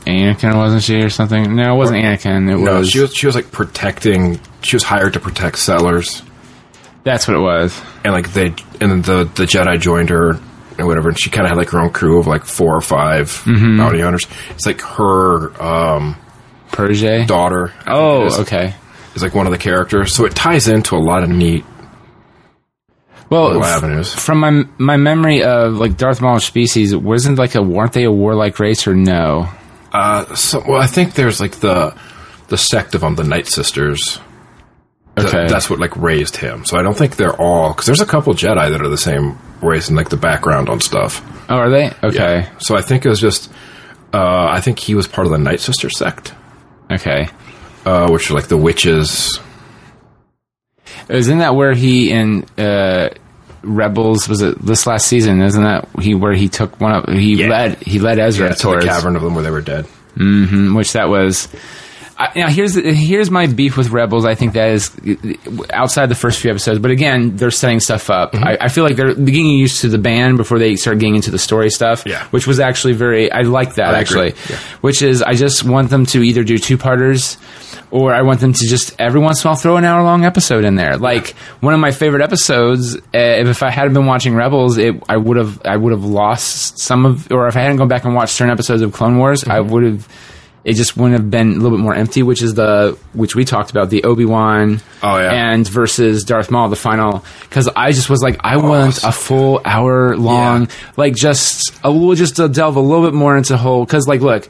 Anakin wasn't she or something? No, it wasn't Anakin. It No, was. she was she was like protecting. She was hired to protect settlers, that's what it was. and like they and the the Jedi joined her and whatever. And she kind of had like her own crew of like four or 5 bounty hunters. It's like her um, Perge. daughter. I think it Oh, is, okay. Is like one of the characters, so it ties into a lot of neat Well, avenues. from my my memory of like Darth Maul's species, wasn't like a weren't they a warlike race or no? Uh, so, well, I think there's like the the sect of them, the Night Sisters. Okay. that's what like raised him. So I don't think they're all because there's a couple Jedi that are the same race and like the background on stuff. Oh, are they? Okay, So I think it was just. Uh, I think he was part of the Night Sister sect, okay. uh, which are like the witches. Isn't that where he in uh, Rebels was it this last season? Isn't that he where he took one up? He Yeah. led he led Ezra Yeah, to the towards cavern of them where they were dead. Mhm, which that was. I, now here's here's my beef with Rebels. I think that is outside the first few episodes, but again, they're setting stuff up. Mm-hmm. I, I feel like they're getting used to the band before they start getting into the story stuff. Yeah. which was actually very. I like that I actually. Yeah. Which is, I just want them to either do two parters. Or I want them to just every once in a while throw an hour long episode in there. Like one of my favorite episodes. Uh, if, I hadn't been watching Rebels, it, I would have I would have lost some of. Or if I hadn't gone back and watched certain episodes of Clone Wars, I Mm-hmm. would have it just wouldn't have been a little bit more empty, which is the which we talked about the Obi Wan Oh, yeah. and versus Darth Maul the final because I just was like I want a full hour long Yeah. like just a little just to delve a little bit more into whole because like look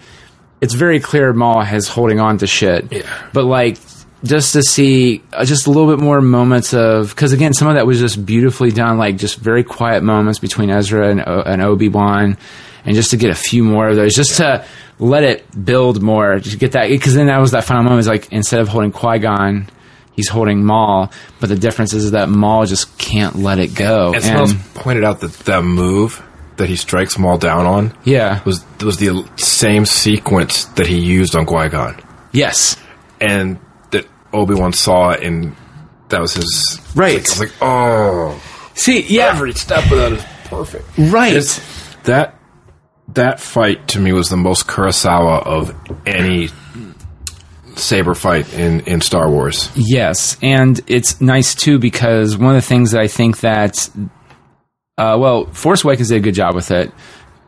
it's very clear Maul has holding on to shit Yeah. but like just to see uh, just a little bit more moments of because again some of that was just beautifully done like just very quiet moments between Ezra and, O- and Obi Wan and just to get a few more of those just to let it build more. Just get that because then that was that final moment is like instead of holding Qui Gon he's holding Maul. But the difference is that Maul just can't let it go. And someone else pointed out that that move that he strikes Maul down on yeah. was was the same sequence that he used on Qui Gon. yes. And that Obi Wan saw it, and that was his Right. I was like, oh, see yeah. Every step of that is perfect. right. It's, that that fight to me was the most Kurosawa of any saber fight in in Star Wars. Yes, and it's nice too because one of the things that I think that, uh, well, Force Awakens did a good job with it.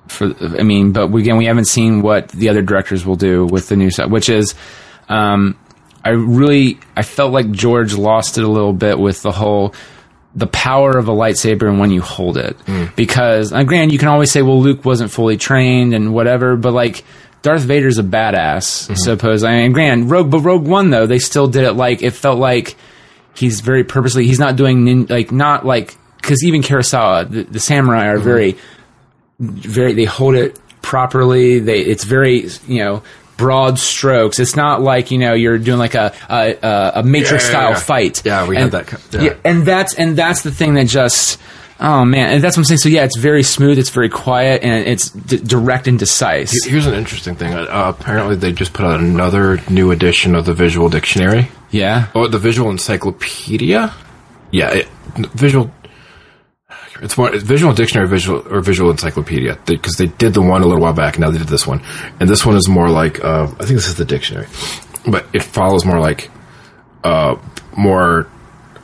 For I mean, but again, we haven't seen what the other directors will do with the new set, which is, um, I really I felt like George lost it a little bit with the whole the power of a lightsaber and when you hold it. Because uh, granted you can always say well Luke wasn't fully trained and whatever but like Darth Vader's a badass suppose I mean granted Rogue but Rogue One though they still did it like it felt like he's very purposely he's not doing nin- like not like because even Kurosawa the, the samurai are very very they hold it properly they it's very you know broad strokes it's not like you know you're doing like a a, a, matrix Yeah, yeah, style fight Yeah, we and, had that yeah. yeah and that's and that's the thing that just oh man and that's what i'm saying so yeah it's very smooth it's very quiet and it's d- direct and decisive Here's an interesting thing. Uh, apparently, they just put out another new edition of the Visual Dictionary. yeah Oh, the Visual Encyclopedia. Yeah, it, visual. It's more it's Visual Dictionary, visual or Visual Encyclopedia because they, did the one a little while back. and Now they did this one, and this one is more like uh, I think this is the dictionary, but it follows more like uh, more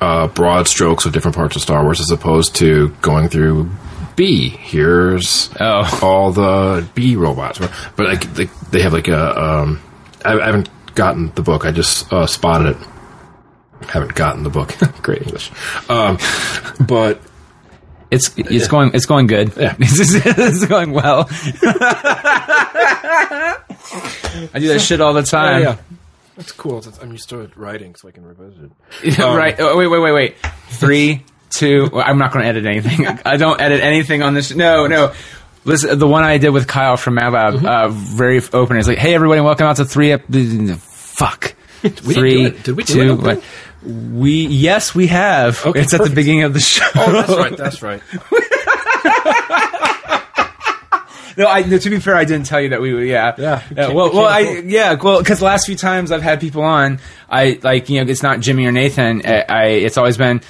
uh, broad strokes of different parts of Star Wars as opposed to going through B. Here's Oh. all the B robots, but like they, they have like a. Um, I, I haven't gotten the book. I just uh, spotted it. Haven't gotten the book. Great English, um, but it's it's going it's going good Yeah. it's, going well i do that shit all the time yeah that's cool. I'm used to writing, so I can revisit it. right oh, wait wait wait wait three two well, i'm not going to edit anything i don't edit anything on this no no Listen, the one I did with Kyle from MadLab, Mm-hmm. uh, very open. It's like, "Hey, everybody, welcome out to three. Ep- fuck. three, do it. Did we do two, it open? one. We yes, we have. Okay, it's at the beginning of the show. Oh, that's right. That's right. No, I, no, to be fair, I didn't tell you that we would. Yeah, Yeah, uh, Yeah, well, well, I yeah, well, because the last few times I've had people on, I like you know, it's not Jimmy or Nathan. I, I it's always been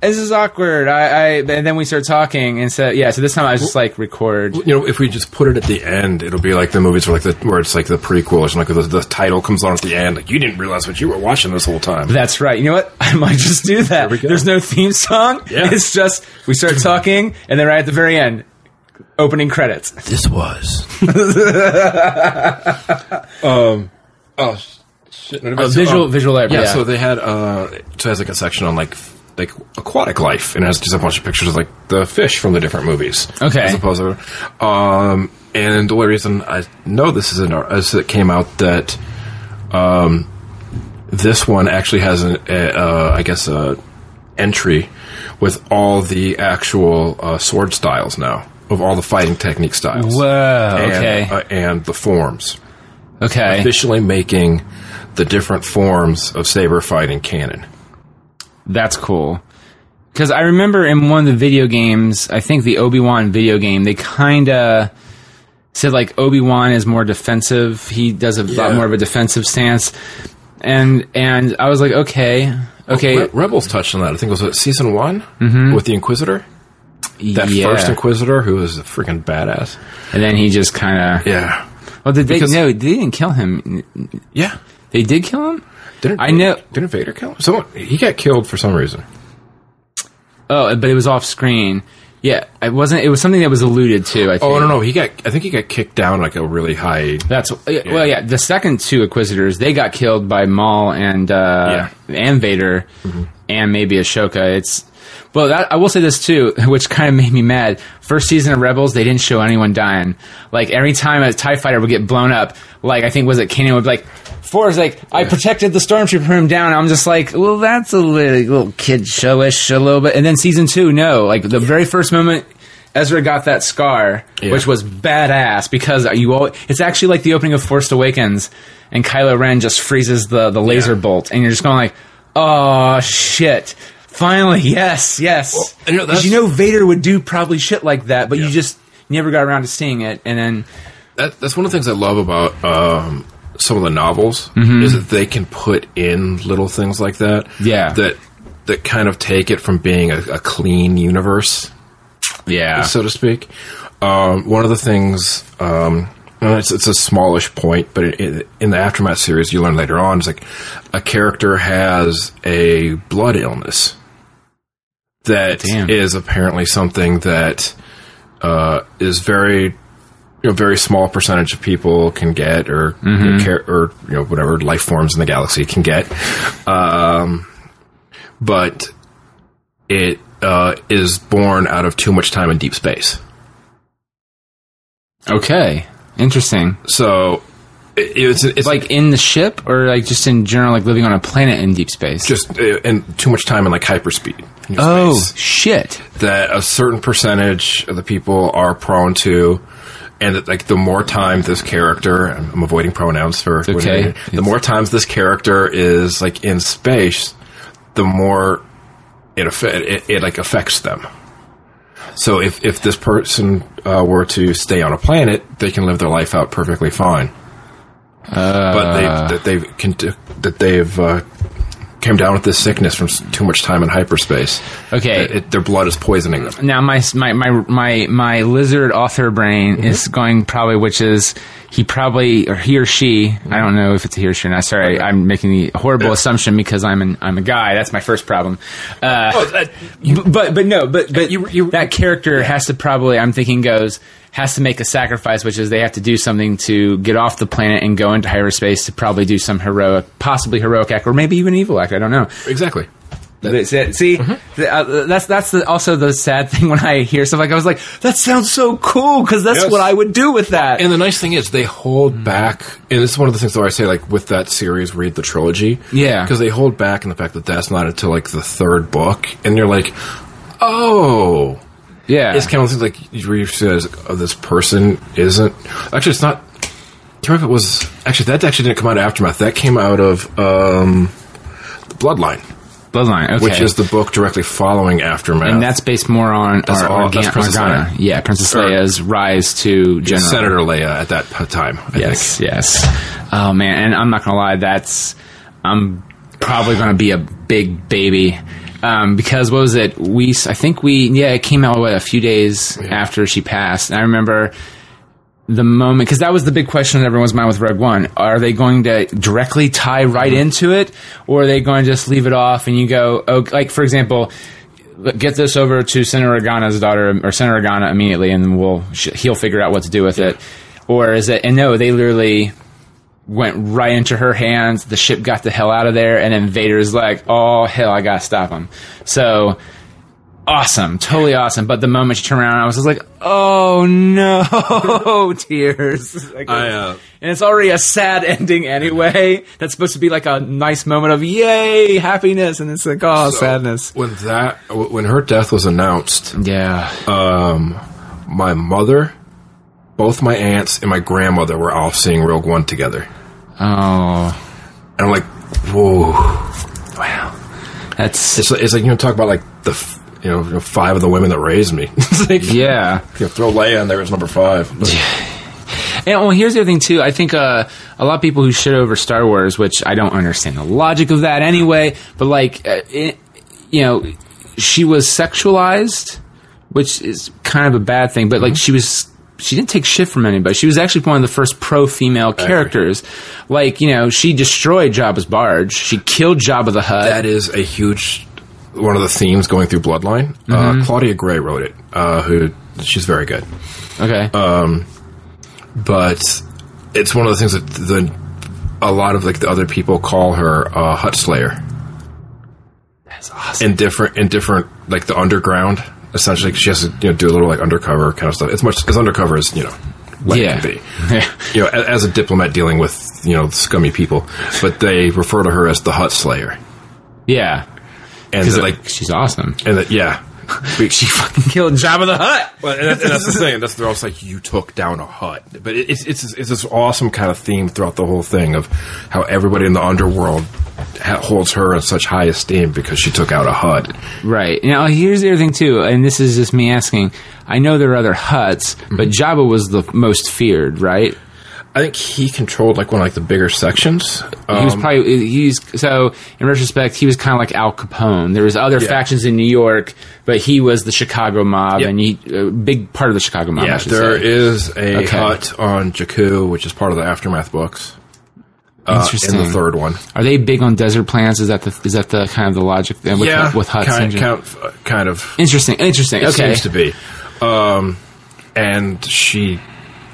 this is awkward. I, I and then we start talking, and so yeah. So this time I was just like record. You know, if we just put it at the end, it'll be like the movies where like the where it's like the prequel or something. Like the, the title comes on at the end. Like you didn't realize what you were watching this whole time. That's right. You know what? I might just do that. we. There's no theme song. Yeah. It's just we start talking, and then right at the very end, opening credits. This was. um. Oh shit! no, A visual um, visual art. Yeah, Yeah. So they had uh, so it has like a section on like f- like aquatic life, and it has just a bunch of pictures of like the fish from the different movies. Okay. As opposed to, um, and the only reason I know this is an art is it came out that, um, this one actually has an a, uh, I guess a entry with all the actual uh, sword styles now of all the fighting technique styles. Whoa. And, Okay. uh, and the forms okay. officially making the different forms of saber fighting canon. That's cool. Because I remember in one of the video games, I think the Obi Wan video game, they kind of said like Obi Wan is more defensive. He does a lot more of a defensive stance, and and I was like, okay, okay, Re- Rebels touched on that. I think it was season one mm-hmm. with the Inquisitor. That yeah. first Inquisitor, who was a freaking badass. and then he just kind of. Yeah, Well, did they? Because- no, they didn't kill him. yeah. They did kill him. Didn't I know- Didn't Vader kill him? Someone he got killed for some reason. Oh, but it was off screen. Yeah, it wasn't. It was something that was alluded to. I think. Oh no, no, he got. I think he got kicked down like a really high. That's well, yeah. The second two Inquisitors, they got killed by Maul and uh, and Vader, and maybe Ahsoka. It's well, that, I will say this too, which kind of made me mad. First season of Rebels, they didn't show anyone dying. Like every time a Tie Fighter would get blown up, like I think was it Kanan would be like. Four's like, I protected the stormtrooper room down. I'm just like, well, that's a little, little kid showish a little bit. And then season two, no. Like the very first moment Ezra got that scar, Yeah. which was badass because you all, it's actually like the opening of Force Awakens and Kylo Ren just freezes the, the laser Yeah. bolt and you're just going like, oh shit. Finally, yes, yes. and you know, Because that's- you know Vader would do probably shit like that, but you just never got around to seeing it. And then, That, that's one of the things I love about um, some of the novels Mm-hmm. is that they can put in little things like that. Yeah. That that kind of take it from being a, a clean universe, yeah. so to speak. Um, one of the things, um, it's, it's a smallish point, but it, it, in the aftermath series, you learn later on, it's like a character has a blood illness that is Damn. apparently something that uh, is very you know very small percentage of people can get or know, care, or you know whatever life forms in the galaxy can get um, but it uh, is born out of too much time in deep space okay. Interesting. so it's it's Like in the ship or like just in general, like living on a planet in deep space? just uh, and too much time in like hyperspeed in oh, space. shit. that a certain percentage of the people are prone to, and that like the more time this character, I'm I'm avoiding pronouns for okay. The more times this character is like in space, the more it it, it like affects them. So if if this person uh, were to stay on a planet, they can live their life out perfectly fine. But they that they've can, that they've uh, came down with this sickness from too much time in hyperspace. Okay. It- it- their blood is poisoning them. now my my my my my lizard author brain is going probably which is he probably or he or she I don't know if it's a he or she or not sorry I'm making the horrible assumption because I'm an I'm a guy that's my first problem. Uh, b- but but no but but you- you- that character has to probably I'm thinking goes has to make a sacrifice which is they have to do something to get off the planet and go into hyperspace to probably do some heroic possibly heroic act or maybe even evil act I don't know Exactly. that's it. See, th- uh, that's that's the, also the sad thing when I hear stuff like I was like, that sounds so cool because that's Yes. what I would do with that. And the nice thing is they hold back, and this is one of the things where I say like with that series, read the trilogy, Yeah. because they hold back in the fact that that's not until like the third book, and you're like, oh, yeah, it's kind of things like you says oh, this person isn't actually it's not. I can't remember if it was actually that actually didn't come out of aftermath. That came out of um, the Bloodline, Bloodline, okay. which is the book directly following aftermath. and that's based more on That's all- Organ- that's Princess Organa. Leia. Yeah, Princess Or- Leia's rise to general. Senator Leia at that time. I Yes, think. yes. Oh man, and I'm not gonna lie, that's I'm probably gonna be a big baby. Um, because what was it? We I think we yeah it came out what a few days after she passed. And I remember the moment because that was the big question in everyone's mind with Rogue One. Are they going to directly tie right into it, or are they going to just leave it off and you go oh, like for example. Get this over to Senator Organa's daughter, or Senator Organa immediately, and we'll sh- he'll figure out what to do with it. Or is it? And no, they literally went right into her hands. The ship got the hell out of there, and then Vader's like, "Oh hell, I gotta stop him." So awesome, totally awesome. But the moment she turned around, I was just like, "Oh no, tears!" Like, I, uh, and it's already a sad ending anyway. That's supposed to be like a nice moment of yay, happiness, and it's like, oh, sadness. when that when her death was announced, Yeah. um, my mother, both my aunts, and my grandmother were all seeing Rogue One together, oh, and I'm like, whoa. wow. That's It's, it's like you know talk about like the f- you know, you know, five of the women that raised me. it's like yeah. you know, throw Leia in there as number five. And well, here's the other thing too. I think uh, a lot of people who shit over Star Wars, which I don't understand the logic of that anyway. But like, uh, it, you know, she was sexualized, which is kind of a bad thing. But like, she was. She didn't take shit from anybody. She was actually one of the first pro-female characters. Like, you know, she destroyed Jabba's barge. She killed Jabba the Hutt. that is a huge one of the themes going through Bloodline. Uh, Claudia Gray wrote it. Uh, who she's very good, okay. Um, but it's one of the things that the a lot of like the other people call her uh, Hutt Slayer. That's awesome. in different in different like the underground. Essentially, she has to you know do a little like undercover kind of stuff. It's much as undercover as you know. Like Yeah. it can be. You know, a- as a diplomat dealing with you know scummy people, but they refer to her as the Hutt Slayer, yeah. and like she's awesome. and that yeah. She fucking killed Jabba the Hutt. Well, and, that's, and that's the thing. That's they're also like you took down a Hutt, but it, it's it's it's this awesome kind of theme throughout the whole thing of how everybody in the underworld ha- holds her in such high esteem because she took out a Hutt. Right. Now, here's the other thing, too, and this is just me asking. I know there are other Hutts, but mm-hmm. Jabba was the most feared, right? I think he controlled like one of like the bigger sections. he was Um, probably, he's, so in retrospect, he was kind of like Al Capone. There was other Yeah. factions in New York, but he was the Chicago mob, Yep. and he, a big part of the Chicago mob, Yeah, there say. is a Okay. Hutt on Jakku, which is part of the Aftermath books. Uh, Interesting. in the third one. Are they big on desert plants? Is that the, is that the kind of the logic with, yeah, with Hutts? kind, kind, uh, kind of. Interesting, interesting. It okay. seems to be. Um, and she,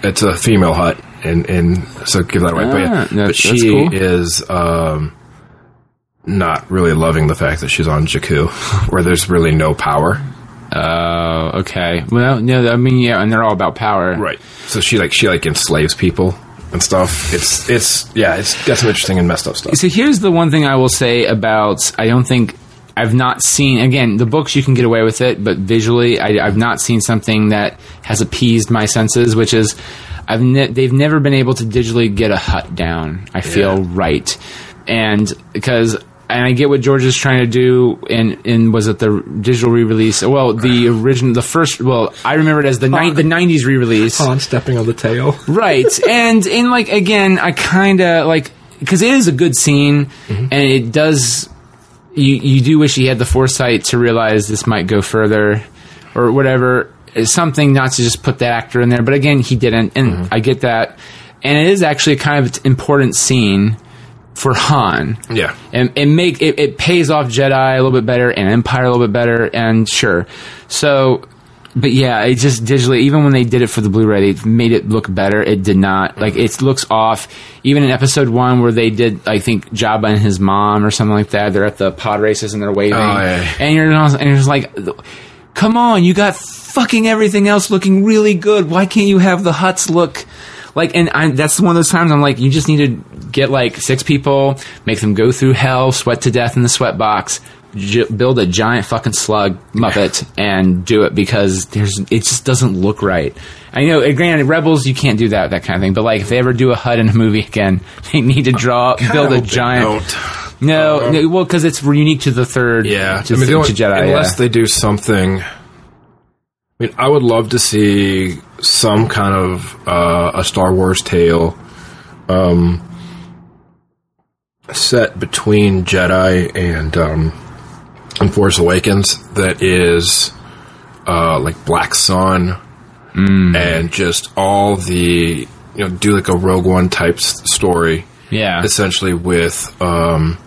it's a female Hutt, and and so give that away. but Ah, yeah, that- but she cool. is um, not really loving the fact that she's on Jakku, where there's really no power. Oh, okay. Well, no, I mean, yeah, and they're all about power. Right. So she like she like enslaves people and stuff. It's it's yeah, it's got some interesting and messed up stuff. So here's the one thing I will say about I don't think I've not seen again the books you can get away with it, but visually I, I've not seen something that has appeased my senses, which is I've ne- they've never been able to digitally get a Hutt down. I feel Yeah. right, and because. And I get what George is trying to do, and in was it the digital re-release? Well, the original, the first. Well, I remember it as the ni- the '90s re-release. On stepping on the tail. right and in like again i kind of like because it is a good scene mm-hmm. and it does you you do wish he had the foresight to realize this might go further or whatever It's something not to just put that actor in there but again he didn't and mm-hmm. i get that and it is actually a kind of important scene for han Yeah. and it make it, it pays off Jedi a little bit better and Empire a little bit better, and sure. So, but yeah, it just digitally. Even when they did it for the Blu-ray, they made it look better. It did not. Mm-hmm. Like it looks off. Even in Episode One, where they did, I think Jabba and his mom or something like that. They're at the pod races and they're waving, Oh, yeah. and you're and you're just like, come on, you got fucking everything else looking really good. Why can't you have the Hutts look? Like, and I, that's one of those times I'm like, you just need to get like six people, make them go through hell, sweat to death in the sweat box, j- build a giant fucking slug muppet, and do it because there's it just doesn't look right. I know, granted, Rebels you can't do that that kind of thing, but like if they ever do a Hutt in a movie again, they need to draw build a giant. No, no, well, because it's unique to the third. Yeah, to, I mean, to Jedi. unless yeah. they do something. I mean, I would love to see some kind of uh, a Star Wars tale, um, set between Jedi and um, in Force Awakens that is uh, like Black Sun and just all the you know do like a Rogue One type s- story Yeah. essentially with um,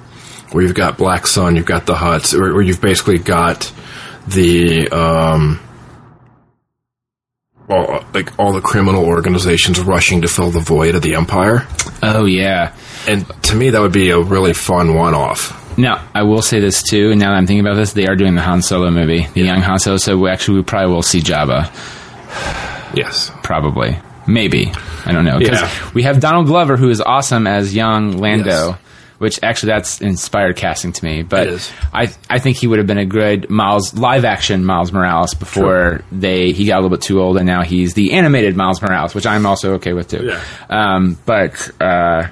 where you've got Black Sun, you've got the Hutts, where, where you've basically got the um, all, like all the criminal organizations rushing to fill the void of the Empire, Oh yeah. and to me that would be a really fun one-off. Now, I will say this too, and now that I'm thinking about this, they are doing the Han Solo movie, the young Han Solo, so we actually we probably will see Jabba. Yes, Probably. Maybe. I don't know. Because Yeah. we have Donald Glover, who is awesome as young Lando, Yes. Which actually that's inspired casting to me. But It is. I I think he would have been a good Miles live action Miles Morales before they he got a little bit too old and now he's the animated Miles Morales, which I'm also okay with too. Yeah. Um, but uh,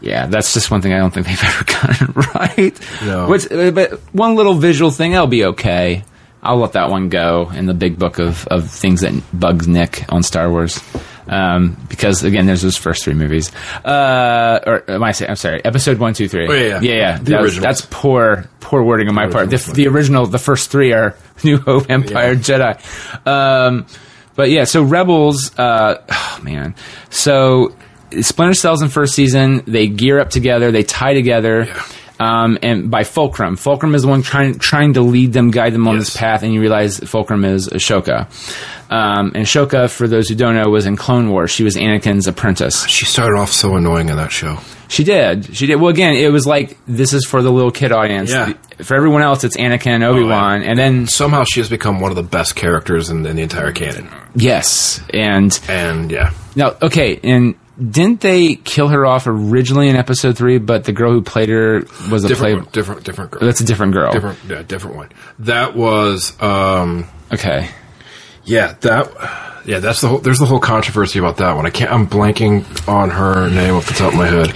yeah, that's just one thing I don't think they've ever gotten right. No. Which, uh, but one little visual thing, I'll be okay. I'll let that one go in the big book of, of things that bugs Nick on Star Wars. Um, because again, there's those first three movies. Uh, or am I say, I'm sorry, episode one, two, three. Oh, yeah, yeah. yeah, yeah. The That was- that's poor, poor wording on my part. The, the original, the first three are New Hope, Empire, Jedi. Um, but yeah, so Rebels, uh, oh man. So Splinter Cells in first season, they gear up together, they tie together. Um, and by Fulcrum, Fulcrum is the one trying trying to lead them, guide them on Yes. this path, and you realize Fulcrum is Ahsoka. Um, and Ahsoka, for those who don't know, was in Clone Wars. She was Anakin's apprentice. she started off so annoying in that show. She did. She did. Well, again, it was like this is for the little kid audience. Yeah. For everyone else, it's Anakin, and Obi Wan, and then Somehow she has become one of the best characters in, in the entire canon. yes, and And yeah, Now, okay, and didn't they kill her off originally in episode three? But the girl who played her was a play. different, different, different girl. That's a different girl. different, yeah, different one. That was, um, Okay. yeah, that, yeah, that's the whole. There's the whole controversy about that one. I can't. I'm blanking on her name off the top of my head.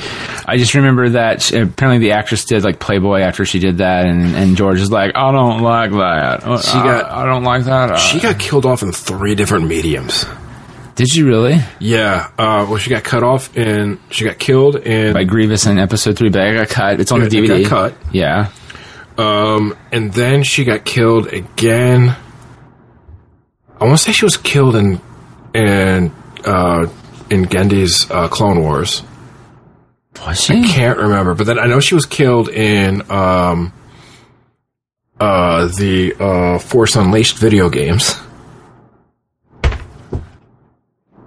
I just remember that she, apparently the actress did like Playboy after she did that, and, and George is like, I don't like that. She got- I, don't like that. She got killed off in three different mediums. Did you really? Yeah, uh, well, she got cut off and She got killed in. By Grievous in episode three, but I got cut. It's on Yeah, the DVD. cut. Yeah. Um, and then she got killed again. I want to say she was killed in in uh, in Genndy's uh, Clone Wars. Was she? I can't remember, but then I know she was killed in um, uh, the uh, Force Unleashed video games.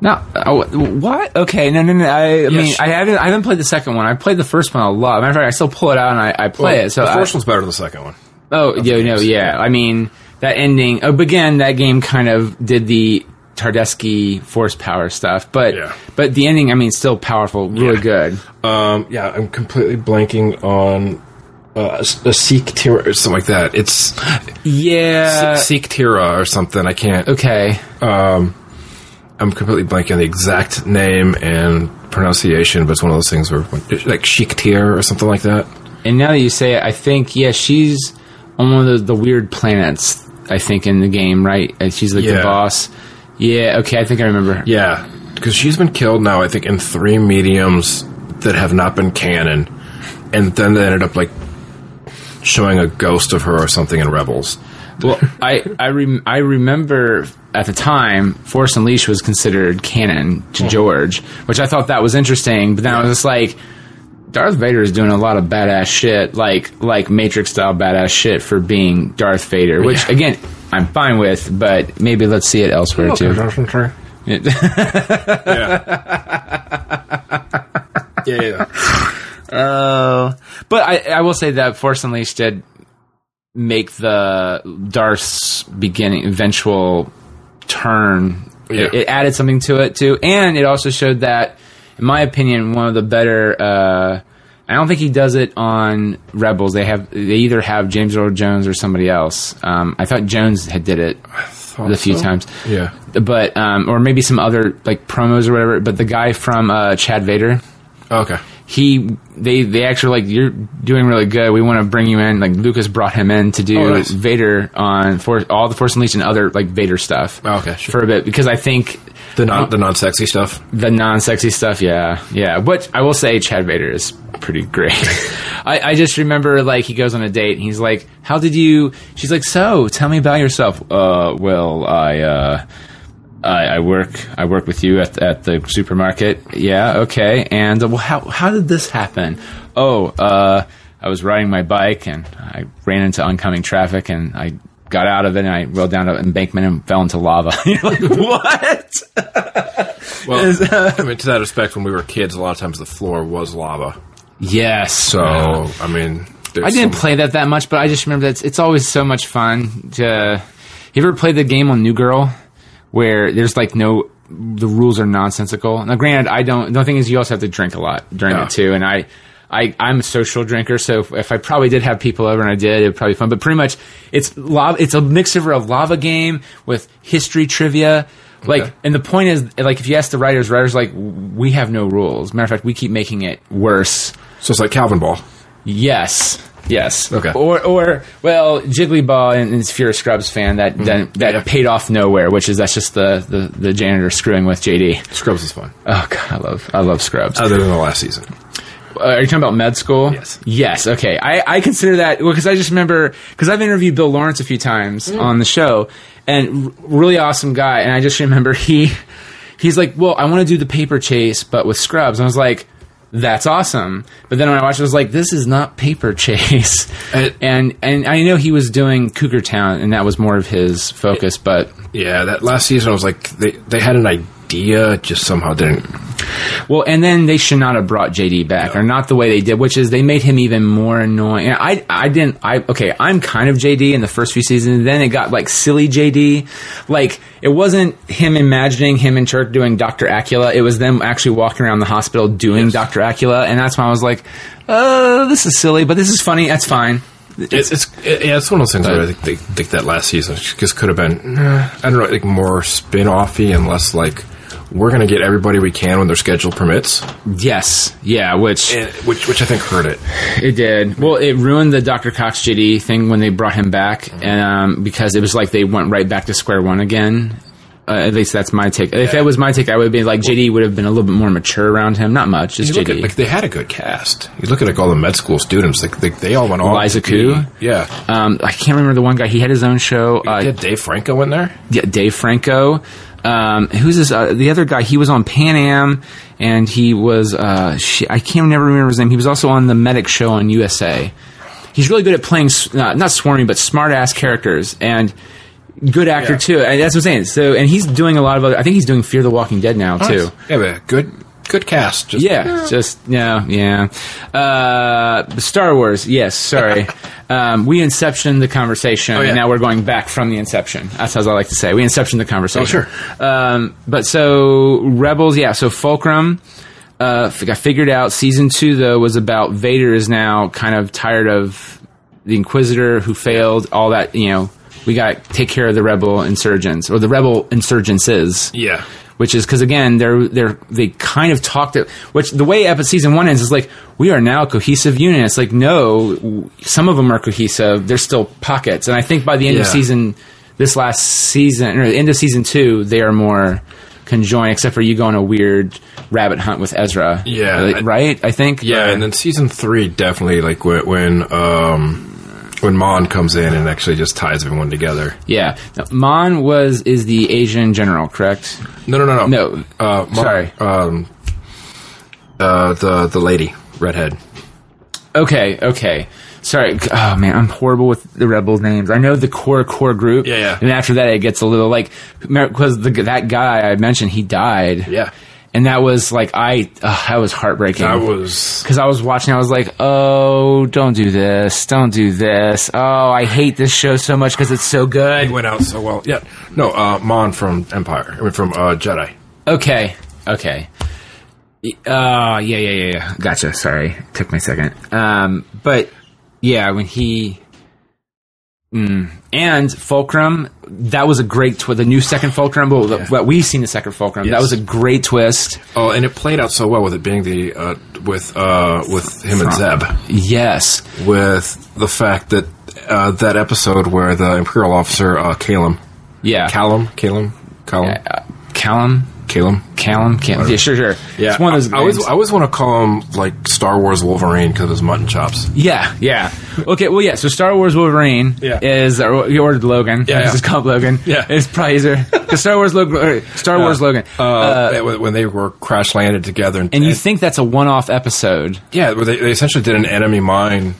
No. Oh, what? Okay. No, no, no. I, I mean, she- I haven't. I haven't played the second one. I played the first one a lot. Matter of fact, I still pull it out and I, I play it. So the I- first one's better than the second one. Oh, yeah, no, yeah. I mean, that ending. Oh, but again, that game kind of did the Tardeschi force power stuff, but Yeah. but the ending, I mean, still powerful, really Yeah. good. Um, yeah, I'm completely blanking on uh, a, a Sikh Tira or something like that. It's Yeah. Sikh Tira or something. I can't. okay. Um, I'm completely blanking on the exact name and pronunciation, but it's one of those things where like Sheik Tir or something like that. And now that you say it, I think yeah, she's on one of the, the weird planets. I think in the game, right? And She's like the boss. Yeah. Okay. I think I remember. Her. Yeah, because she's been killed now. I think in three mediums that have not been canon, and then they ended up like showing a ghost of her or something in Rebels. Well, I I, rem- I remember at the time Force Unleashed was considered canon to George, which I thought that was interesting. But then I was just like, Darth Vader is doing a lot of badass shit, like like Matrix style badass shit for being Darth Vader, which Yeah. again I'm fine with, but maybe let's see it elsewhere too. yeah, yeah. Uh, but I, I will say that Force Unleashed did make the Darth's beginning eventual turn. Yeah. It, it added something to it too, and it also showed that, in my opinion, one of the better. Uh, I don't think he does it on Rebels. They have they either have James Earl Jones or somebody else. Um, I thought Jones had did it a few so. times Yeah. but um, or maybe some other like promos or whatever. But the guy from uh, Chad Vader, Okay. He they they actually like you're doing really good. We want to bring you in. Like Lucas brought him in to do Oh, nice. Vader on for all the Force Unleashed and other like Vader stuff. Oh, okay, sure. for a bit because I think The non the non sexy stuff. the non-sexy stuff, yeah, yeah. But I will say, Chad Vader is pretty great. I, I just remember like he goes on a date and he's like, "How did you?" She's like, "So, tell me about yourself." Uh, well, I uh, I, I work I work with you at at the supermarket. Yeah, okay. And uh, well, how how did this happen? Oh, uh, I was riding my bike and I ran into oncoming traffic and I. Got out of it and I rolled down an embankment and fell into lava. You're like, what? Well, I mean, to that respect, when we were kids, a lot of times the floor was lava. Yes. So, I mean, there's I didn't some- play that that much, but I just remember that it's, it's always so much fun to. You ever played the game on New Girl, where there's like no, the rules are nonsensical. Now, granted, I don't. The thing is, you also have to drink a lot during Yeah. it too, and I. I, I'm a social drinker, so if, if I probably did have people over and I did, it'd probably be fun. But pretty much, it's lava. It's a mixture of a lava game with history trivia. Like, Okay. and the point is, like, if you ask the writers, writers like, we have no rules. Matter of fact, we keep making it worse. So it's like Calvinball. Yes. Yes. Okay. Or, or well, Jiggly Ball and, and if you're a Scrubs fan, that that, that Yeah. paid off nowhere. Which is that's just the, the, the janitor screwing with JD. Scrubs is fun. Oh god, I love I love Scrubs. Other than the last season. Uh, are you talking about med school? Yes. Yes. Okay. I, I consider that because I just remember because I've interviewed Bill Lawrence a few times on the show, and r- really awesome guy. And I just remember he he's like, well, I want to do the paper chase, but with Scrubs. And I was like. That's awesome, but then when I watched, it, I was like, "This is not Paper Chase," It- and and I know he was doing Cougar Town, and that was more of his focus. But Yeah, that last season, I was like, they, they had an idea, just somehow didn't. Well, and then they should not have brought JD back, or not the way they did, which is they made him even more annoying. And I, I didn't, I okay, I'm kind of JD in the first few seasons. Then it got like silly JD, like it wasn't him imagining him and Turk doing Doctor Acula. It was them actually walking around the hospital doing Doctor Acula, and that's when I was like, uh, this is silly, but this is funny. That's fine. It's, it's it, yeah, it's one of those things where I think, they, think that last season just could have been, I don't know, like more spin offy and less like, we're going to get everybody we can when their schedule permits, Yes, yeah, which and, which which I think hurt it. It did. Well, it ruined the Dr. Cox JD thing when they brought him back, um, because it was like they went right back to square one again. Uh, at least that's my take. If that was my take, I would have been like JD would have been a little bit more mature around him. Not much, just JD. at, like they had a good cast. You look at like all the med school students, like they, they all went to be- Koo? yeah. um, I can't remember the one guy. He had his own show. Uh, yeah, Dave Franco in there. yeah, Dave Franco. Um, who's this? Uh, the other guy? He was on Pan Am, and he was. Uh, sh- I can't never remember his name. He was also on the Medic show on USA. He's really good at playing s- not, swarmy, but smart ass characters, and good actor Yeah. too. And that's what I'm saying. So, and he's doing a lot of. Other, I think he's doing Fear the Walking Dead now too. Yeah, but good good cast. Just, Yeah, just yeah, yeah. Uh, Star Wars, yes. Sorry, um, we inception the conversation, Oh, yeah. and now we're going back from the inception. That's as I like to say. We inception the conversation. Oh, sure. Um, but so Rebels, yeah. So Fulcrum. Uh, got figured out. Season two, though, was about Vader is now kind of tired of the Inquisitor who failed. All that, you know, we got to take care of the rebel insurgents or the rebel insurgences yeah. Which is because again they're they're they kind of talked it which the way episode season one ends is like we are now a cohesive unit. It's like no w- some of them are cohesive. There's still pockets. And i think by the end of season this last season or the end of season two they are more conjoined except for you go on a weird rabbit hunt with ezra. Yeah, Like, I- right? I think. Yeah, Uh, and then season three definitely like when when um when Mon comes in and actually just ties everyone together. yeah Now, mon was is the asian general correct No, no, no, no. No. Uh, Mon- Sorry. Um, uh, the the lady redhead. Okay, okay. Sorry. Oh man, I'm horrible with the rebel names. I know the core core group. Yeah, yeah. And after that, it gets a little like because that guy I mentioned he died. Yeah. And that was like I uh, that was heartbreaking. That was because I was watching, I was like, "Oh, don't do this! Don't do this! Oh, I hate this show so much because it's so good. it went out so well. Yeah, no, uh, Mon from Empire. I mean, from uh, Jedi. Okay, okay. Uh, yeah, yeah, yeah, yeah. Gotcha. Sorry, took me a second. Um, but yeah, when he And Fulcrum, that was a great twist. The new second Fulcrum, but what we've seen the second Fulcrum, that was a great twist. Oh, and it played out so well with it being the uh, with uh, with him and Zeb, Yes. with the fact that uh, that episode where the Imperial officer uh, Calum, Yeah. Callum, Calum, Callum, Uh, Callum? Calum. Callum? Callum. Yeah, sure, sure. It's one of those I, I always. I always want to call him like Star Wars Wolverine because of his mutton chops. Yeah, yeah. Okay, well, yeah. So Star Wars Wolverine Yeah. is or you ordered Logan. Yeah, yeah. It's called Logan. Yeah. it's probably easier. 'Cause Star Wars Logan. Star Wars Logan. Uh, when- when they were crash landed together, and, and you think that's a one-off episode, yeah, they, they essentially did an enemy mine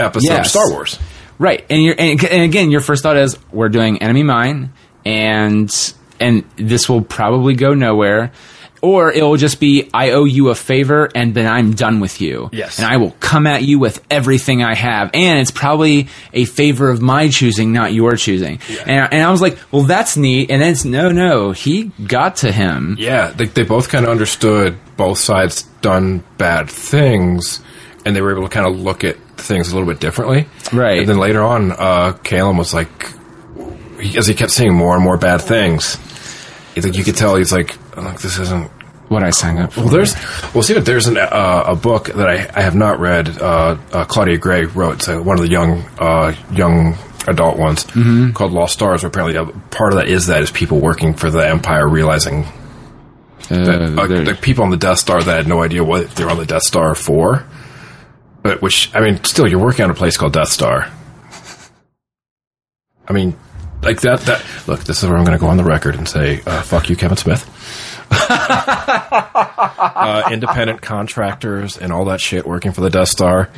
episode of Star Wars. right? And you're and, and again, your first thought is we're doing Enemy Mine, and and this will probably go nowhere. Or it will just be, I owe you a favor and then I'm done with you. Yes. And I will come at you with everything I have. And it's probably a favor of my choosing, not your choosing. And, and I was like, well, that's neat. And then it's, no, no, he got to him. Yeah, they, they both kind of understood both sides done bad things, and they were able to kind of look at things a little bit differently. Right. And then later on, uh, Calum was like, as he kept seeing more and more bad things, like, you could tell he's like, oh, this isn't. What I signed up for. Well, there's, well, see, there's an, uh, a book that I, I have not read. Uh, uh, Claudia Gray wrote uh, one of the young, uh, young adult ones called Lost Stars. Where apparently, part of that is that is people working for the Empire realizing that, Uh, uh, the people on the Death Star that had no idea what they're on the Death Star for. But which I mean, still, you're working on a place called Death Star. I mean, like that. That look, this is where I'm going to go on the record and say, uh, "Fuck you, Kevin Smith." uh, independent contractors and all that shit working for the Death Star.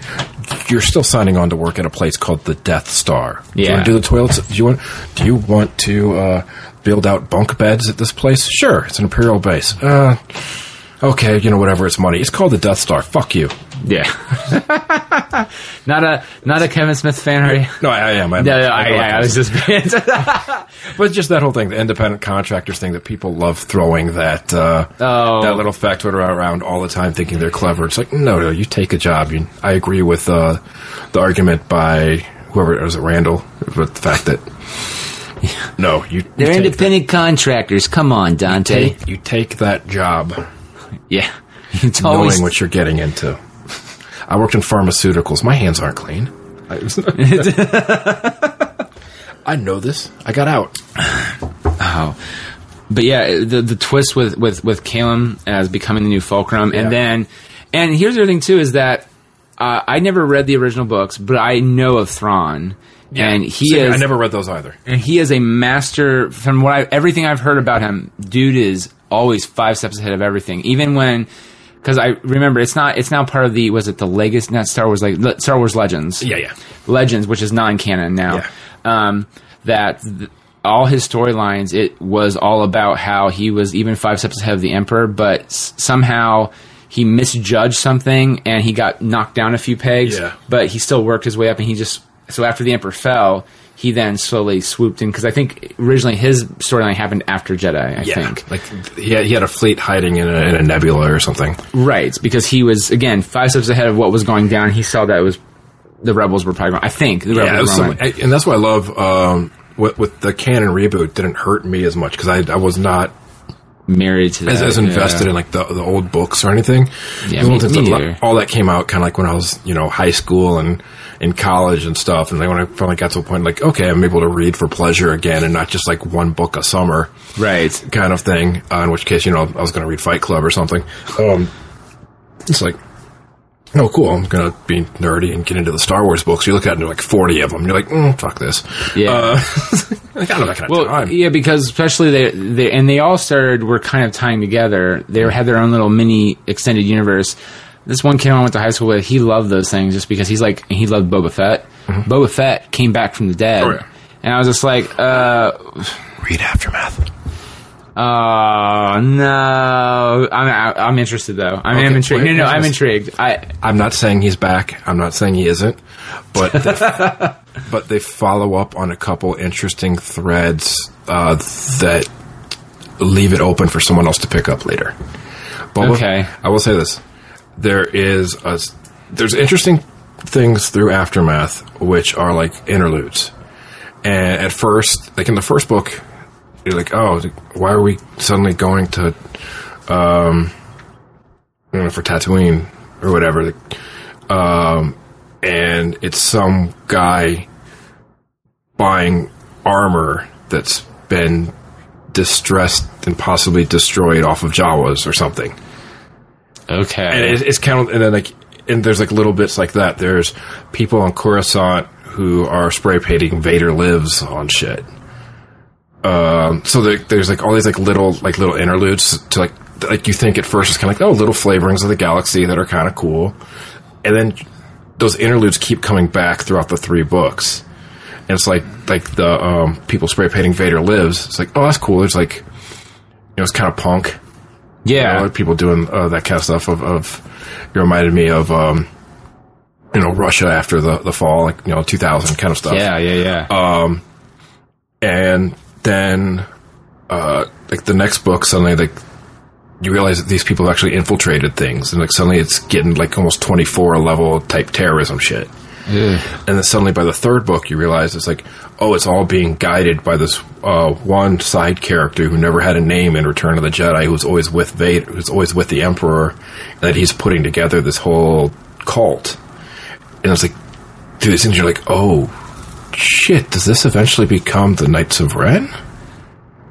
You're still signing on to work at a place called the Death Star. Do you Yeah. want to do the toilets? Do you want? Do you want to uh, build out bunk beds at this place? Sure, it's an Imperial base. Uh, okay, you know whatever. It's money. It's called the Death Star. Fuck you. yeah. not a, not a Kevin Smith fan, are you? No, I, I am. I'm, No, no, I I, I, I was just but just that whole thing, the independent contractors thing that people love throwing that uh, Oh. that little factoid around all the time, thinking they're clever. It's like, no, no, you take a job. You, I agree with uh, the argument by whoever it was it, Randall, with the fact that no, you They're you independent contractors. Come on, Dante. Take, you take that job yeah. It's always knowing what you're getting into. I worked in pharmaceuticals. My hands aren't clean. I, I know this. I got out. Oh. But yeah, the the twist with with with Calum as becoming the new Fulcrum, Yeah. and then, and here's the other thing too is that uh, I never read the original books, but I know of Thrawn, and he is I never read those either. and he is a master. From what I everything I've heard about him, dude is always five steps ahead of everything. Even when, because I remember it's not it's now part of the was it the Legacy not Star Wars like Le- Star Wars Legends Yeah, yeah. Legends, which is non-canon now. Yeah. Um, that th- all his storylines, it was all about how he was even five steps ahead of the Emperor, but s- somehow he misjudged something and he got knocked down a few pegs. Yeah. But he still worked his way up, and he just so after the Emperor fell, he then slowly swooped in because I think originally his storyline happened after Jedi. I Yeah, think like he had, he had a fleet hiding in a, in a nebula or something. right because he was again five steps ahead of what was going down. He saw that it was the rebels were probably. Going, I think the Yeah, rebels were some, and that's why I love um, with, with the canon reboot. Didn't hurt me as much because I, I was not married to that. as, as yeah. invested in like the the old books or anything. Yeah, me- that- me all that came out kind of like when I was you know high school and in college and stuff. And then when I finally got to a point like okay, I'm able to read for pleasure again and not just like one book a summer. Right. kind of thing. Uh, in which case, you know, I was going to read Fight Club or something. Um, it's like, oh, cool. I'm going to be nerdy and get into the Star Wars books. You look at it, and like 40 of them. You're like, mm, fuck this. Yeah. Uh, I don't have that kind of Well, time. yeah, because especially they, they and they all started were kind of tying together. They had their own little mini extended universe. This one kid I went to high school with, he loved those things just because he's like he loved Boba Fett. Boba Fett came back from the dead, Mm-hmm. Oh, yeah. and I was just like, uh, Read Aftermath. Oh no, I'm I'm interested though. I Okay, am intrigued. No, no, I'm intrigued. I I'm not saying he's back. I'm not saying he isn't. But they, but they follow up on a couple interesting threads uh, that leave it open for someone else to pick up later. Boba, Okay. I will say this: there is a there's interesting things through aftermath which are like interludes And at first, like in the first book, you're like, oh, why are we suddenly going to, um, you know, for Tatooine or whatever? Um, and it's some guy buying armor that's been distressed and possibly destroyed off of Jawas or something. Okay. And it, it's kind of, and then like, and there's like little bits like that. There's people on Coruscant who are spray painting Vader lives on shit. Um, so there, there's like all these like little like little interludes to like like you think at first it's kind of like oh little flavorings of the galaxy that are kind of cool, and then those interludes keep coming back throughout the three books, and it's like like the um, people spray painting Vader lives. It's like oh that's cool. There's like you know it's kind of punk. yeah. You know, people doing uh, that kind of stuff. Of, of it reminded me of um, you know Russia after the the fall, like you know 2000 kind of stuff. yeah, yeah, yeah. Um, and then uh, like the next book suddenly like you realize that these people have actually infiltrated things and like suddenly it's getting like almost 24 level type terrorism shit yeah. and then suddenly by the third book you realize it's like oh it's all being guided by this uh, one side character who never had a name in return of the jedi who's always with vader who's always with the emperor and that he's putting together this whole cult and it's like through these things you're like oh shit does this eventually become the knights of ren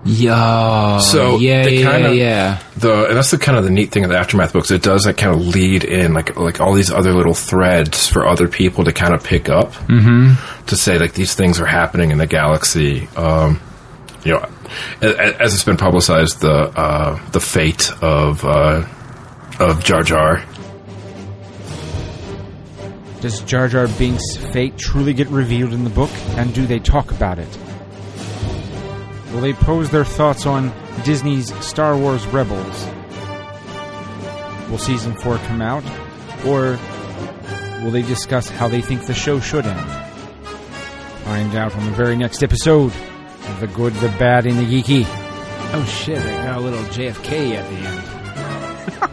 Yeah. So, yeah, yeah, kinda- yeah. the and that's the kind of the neat thing of the aftermath books. It does like kind of lead in like like all these other little threads for other people to kind of pick up mm-hmm. to say like these things are happening in the galaxy. Um, you know, as it's been publicized, the uh, the fate of uh, of Jar Jar. Does Jar Jar Binks' fate truly get revealed in the book, and do they talk about it? Will they pose their thoughts on Disney's Star Wars Rebels? Will season 4 come out? Or will they discuss how they think the show should end? Find out on the very next episode of The Good, the Bad, and the Geeky. Oh shit! I got a little JFK at the end.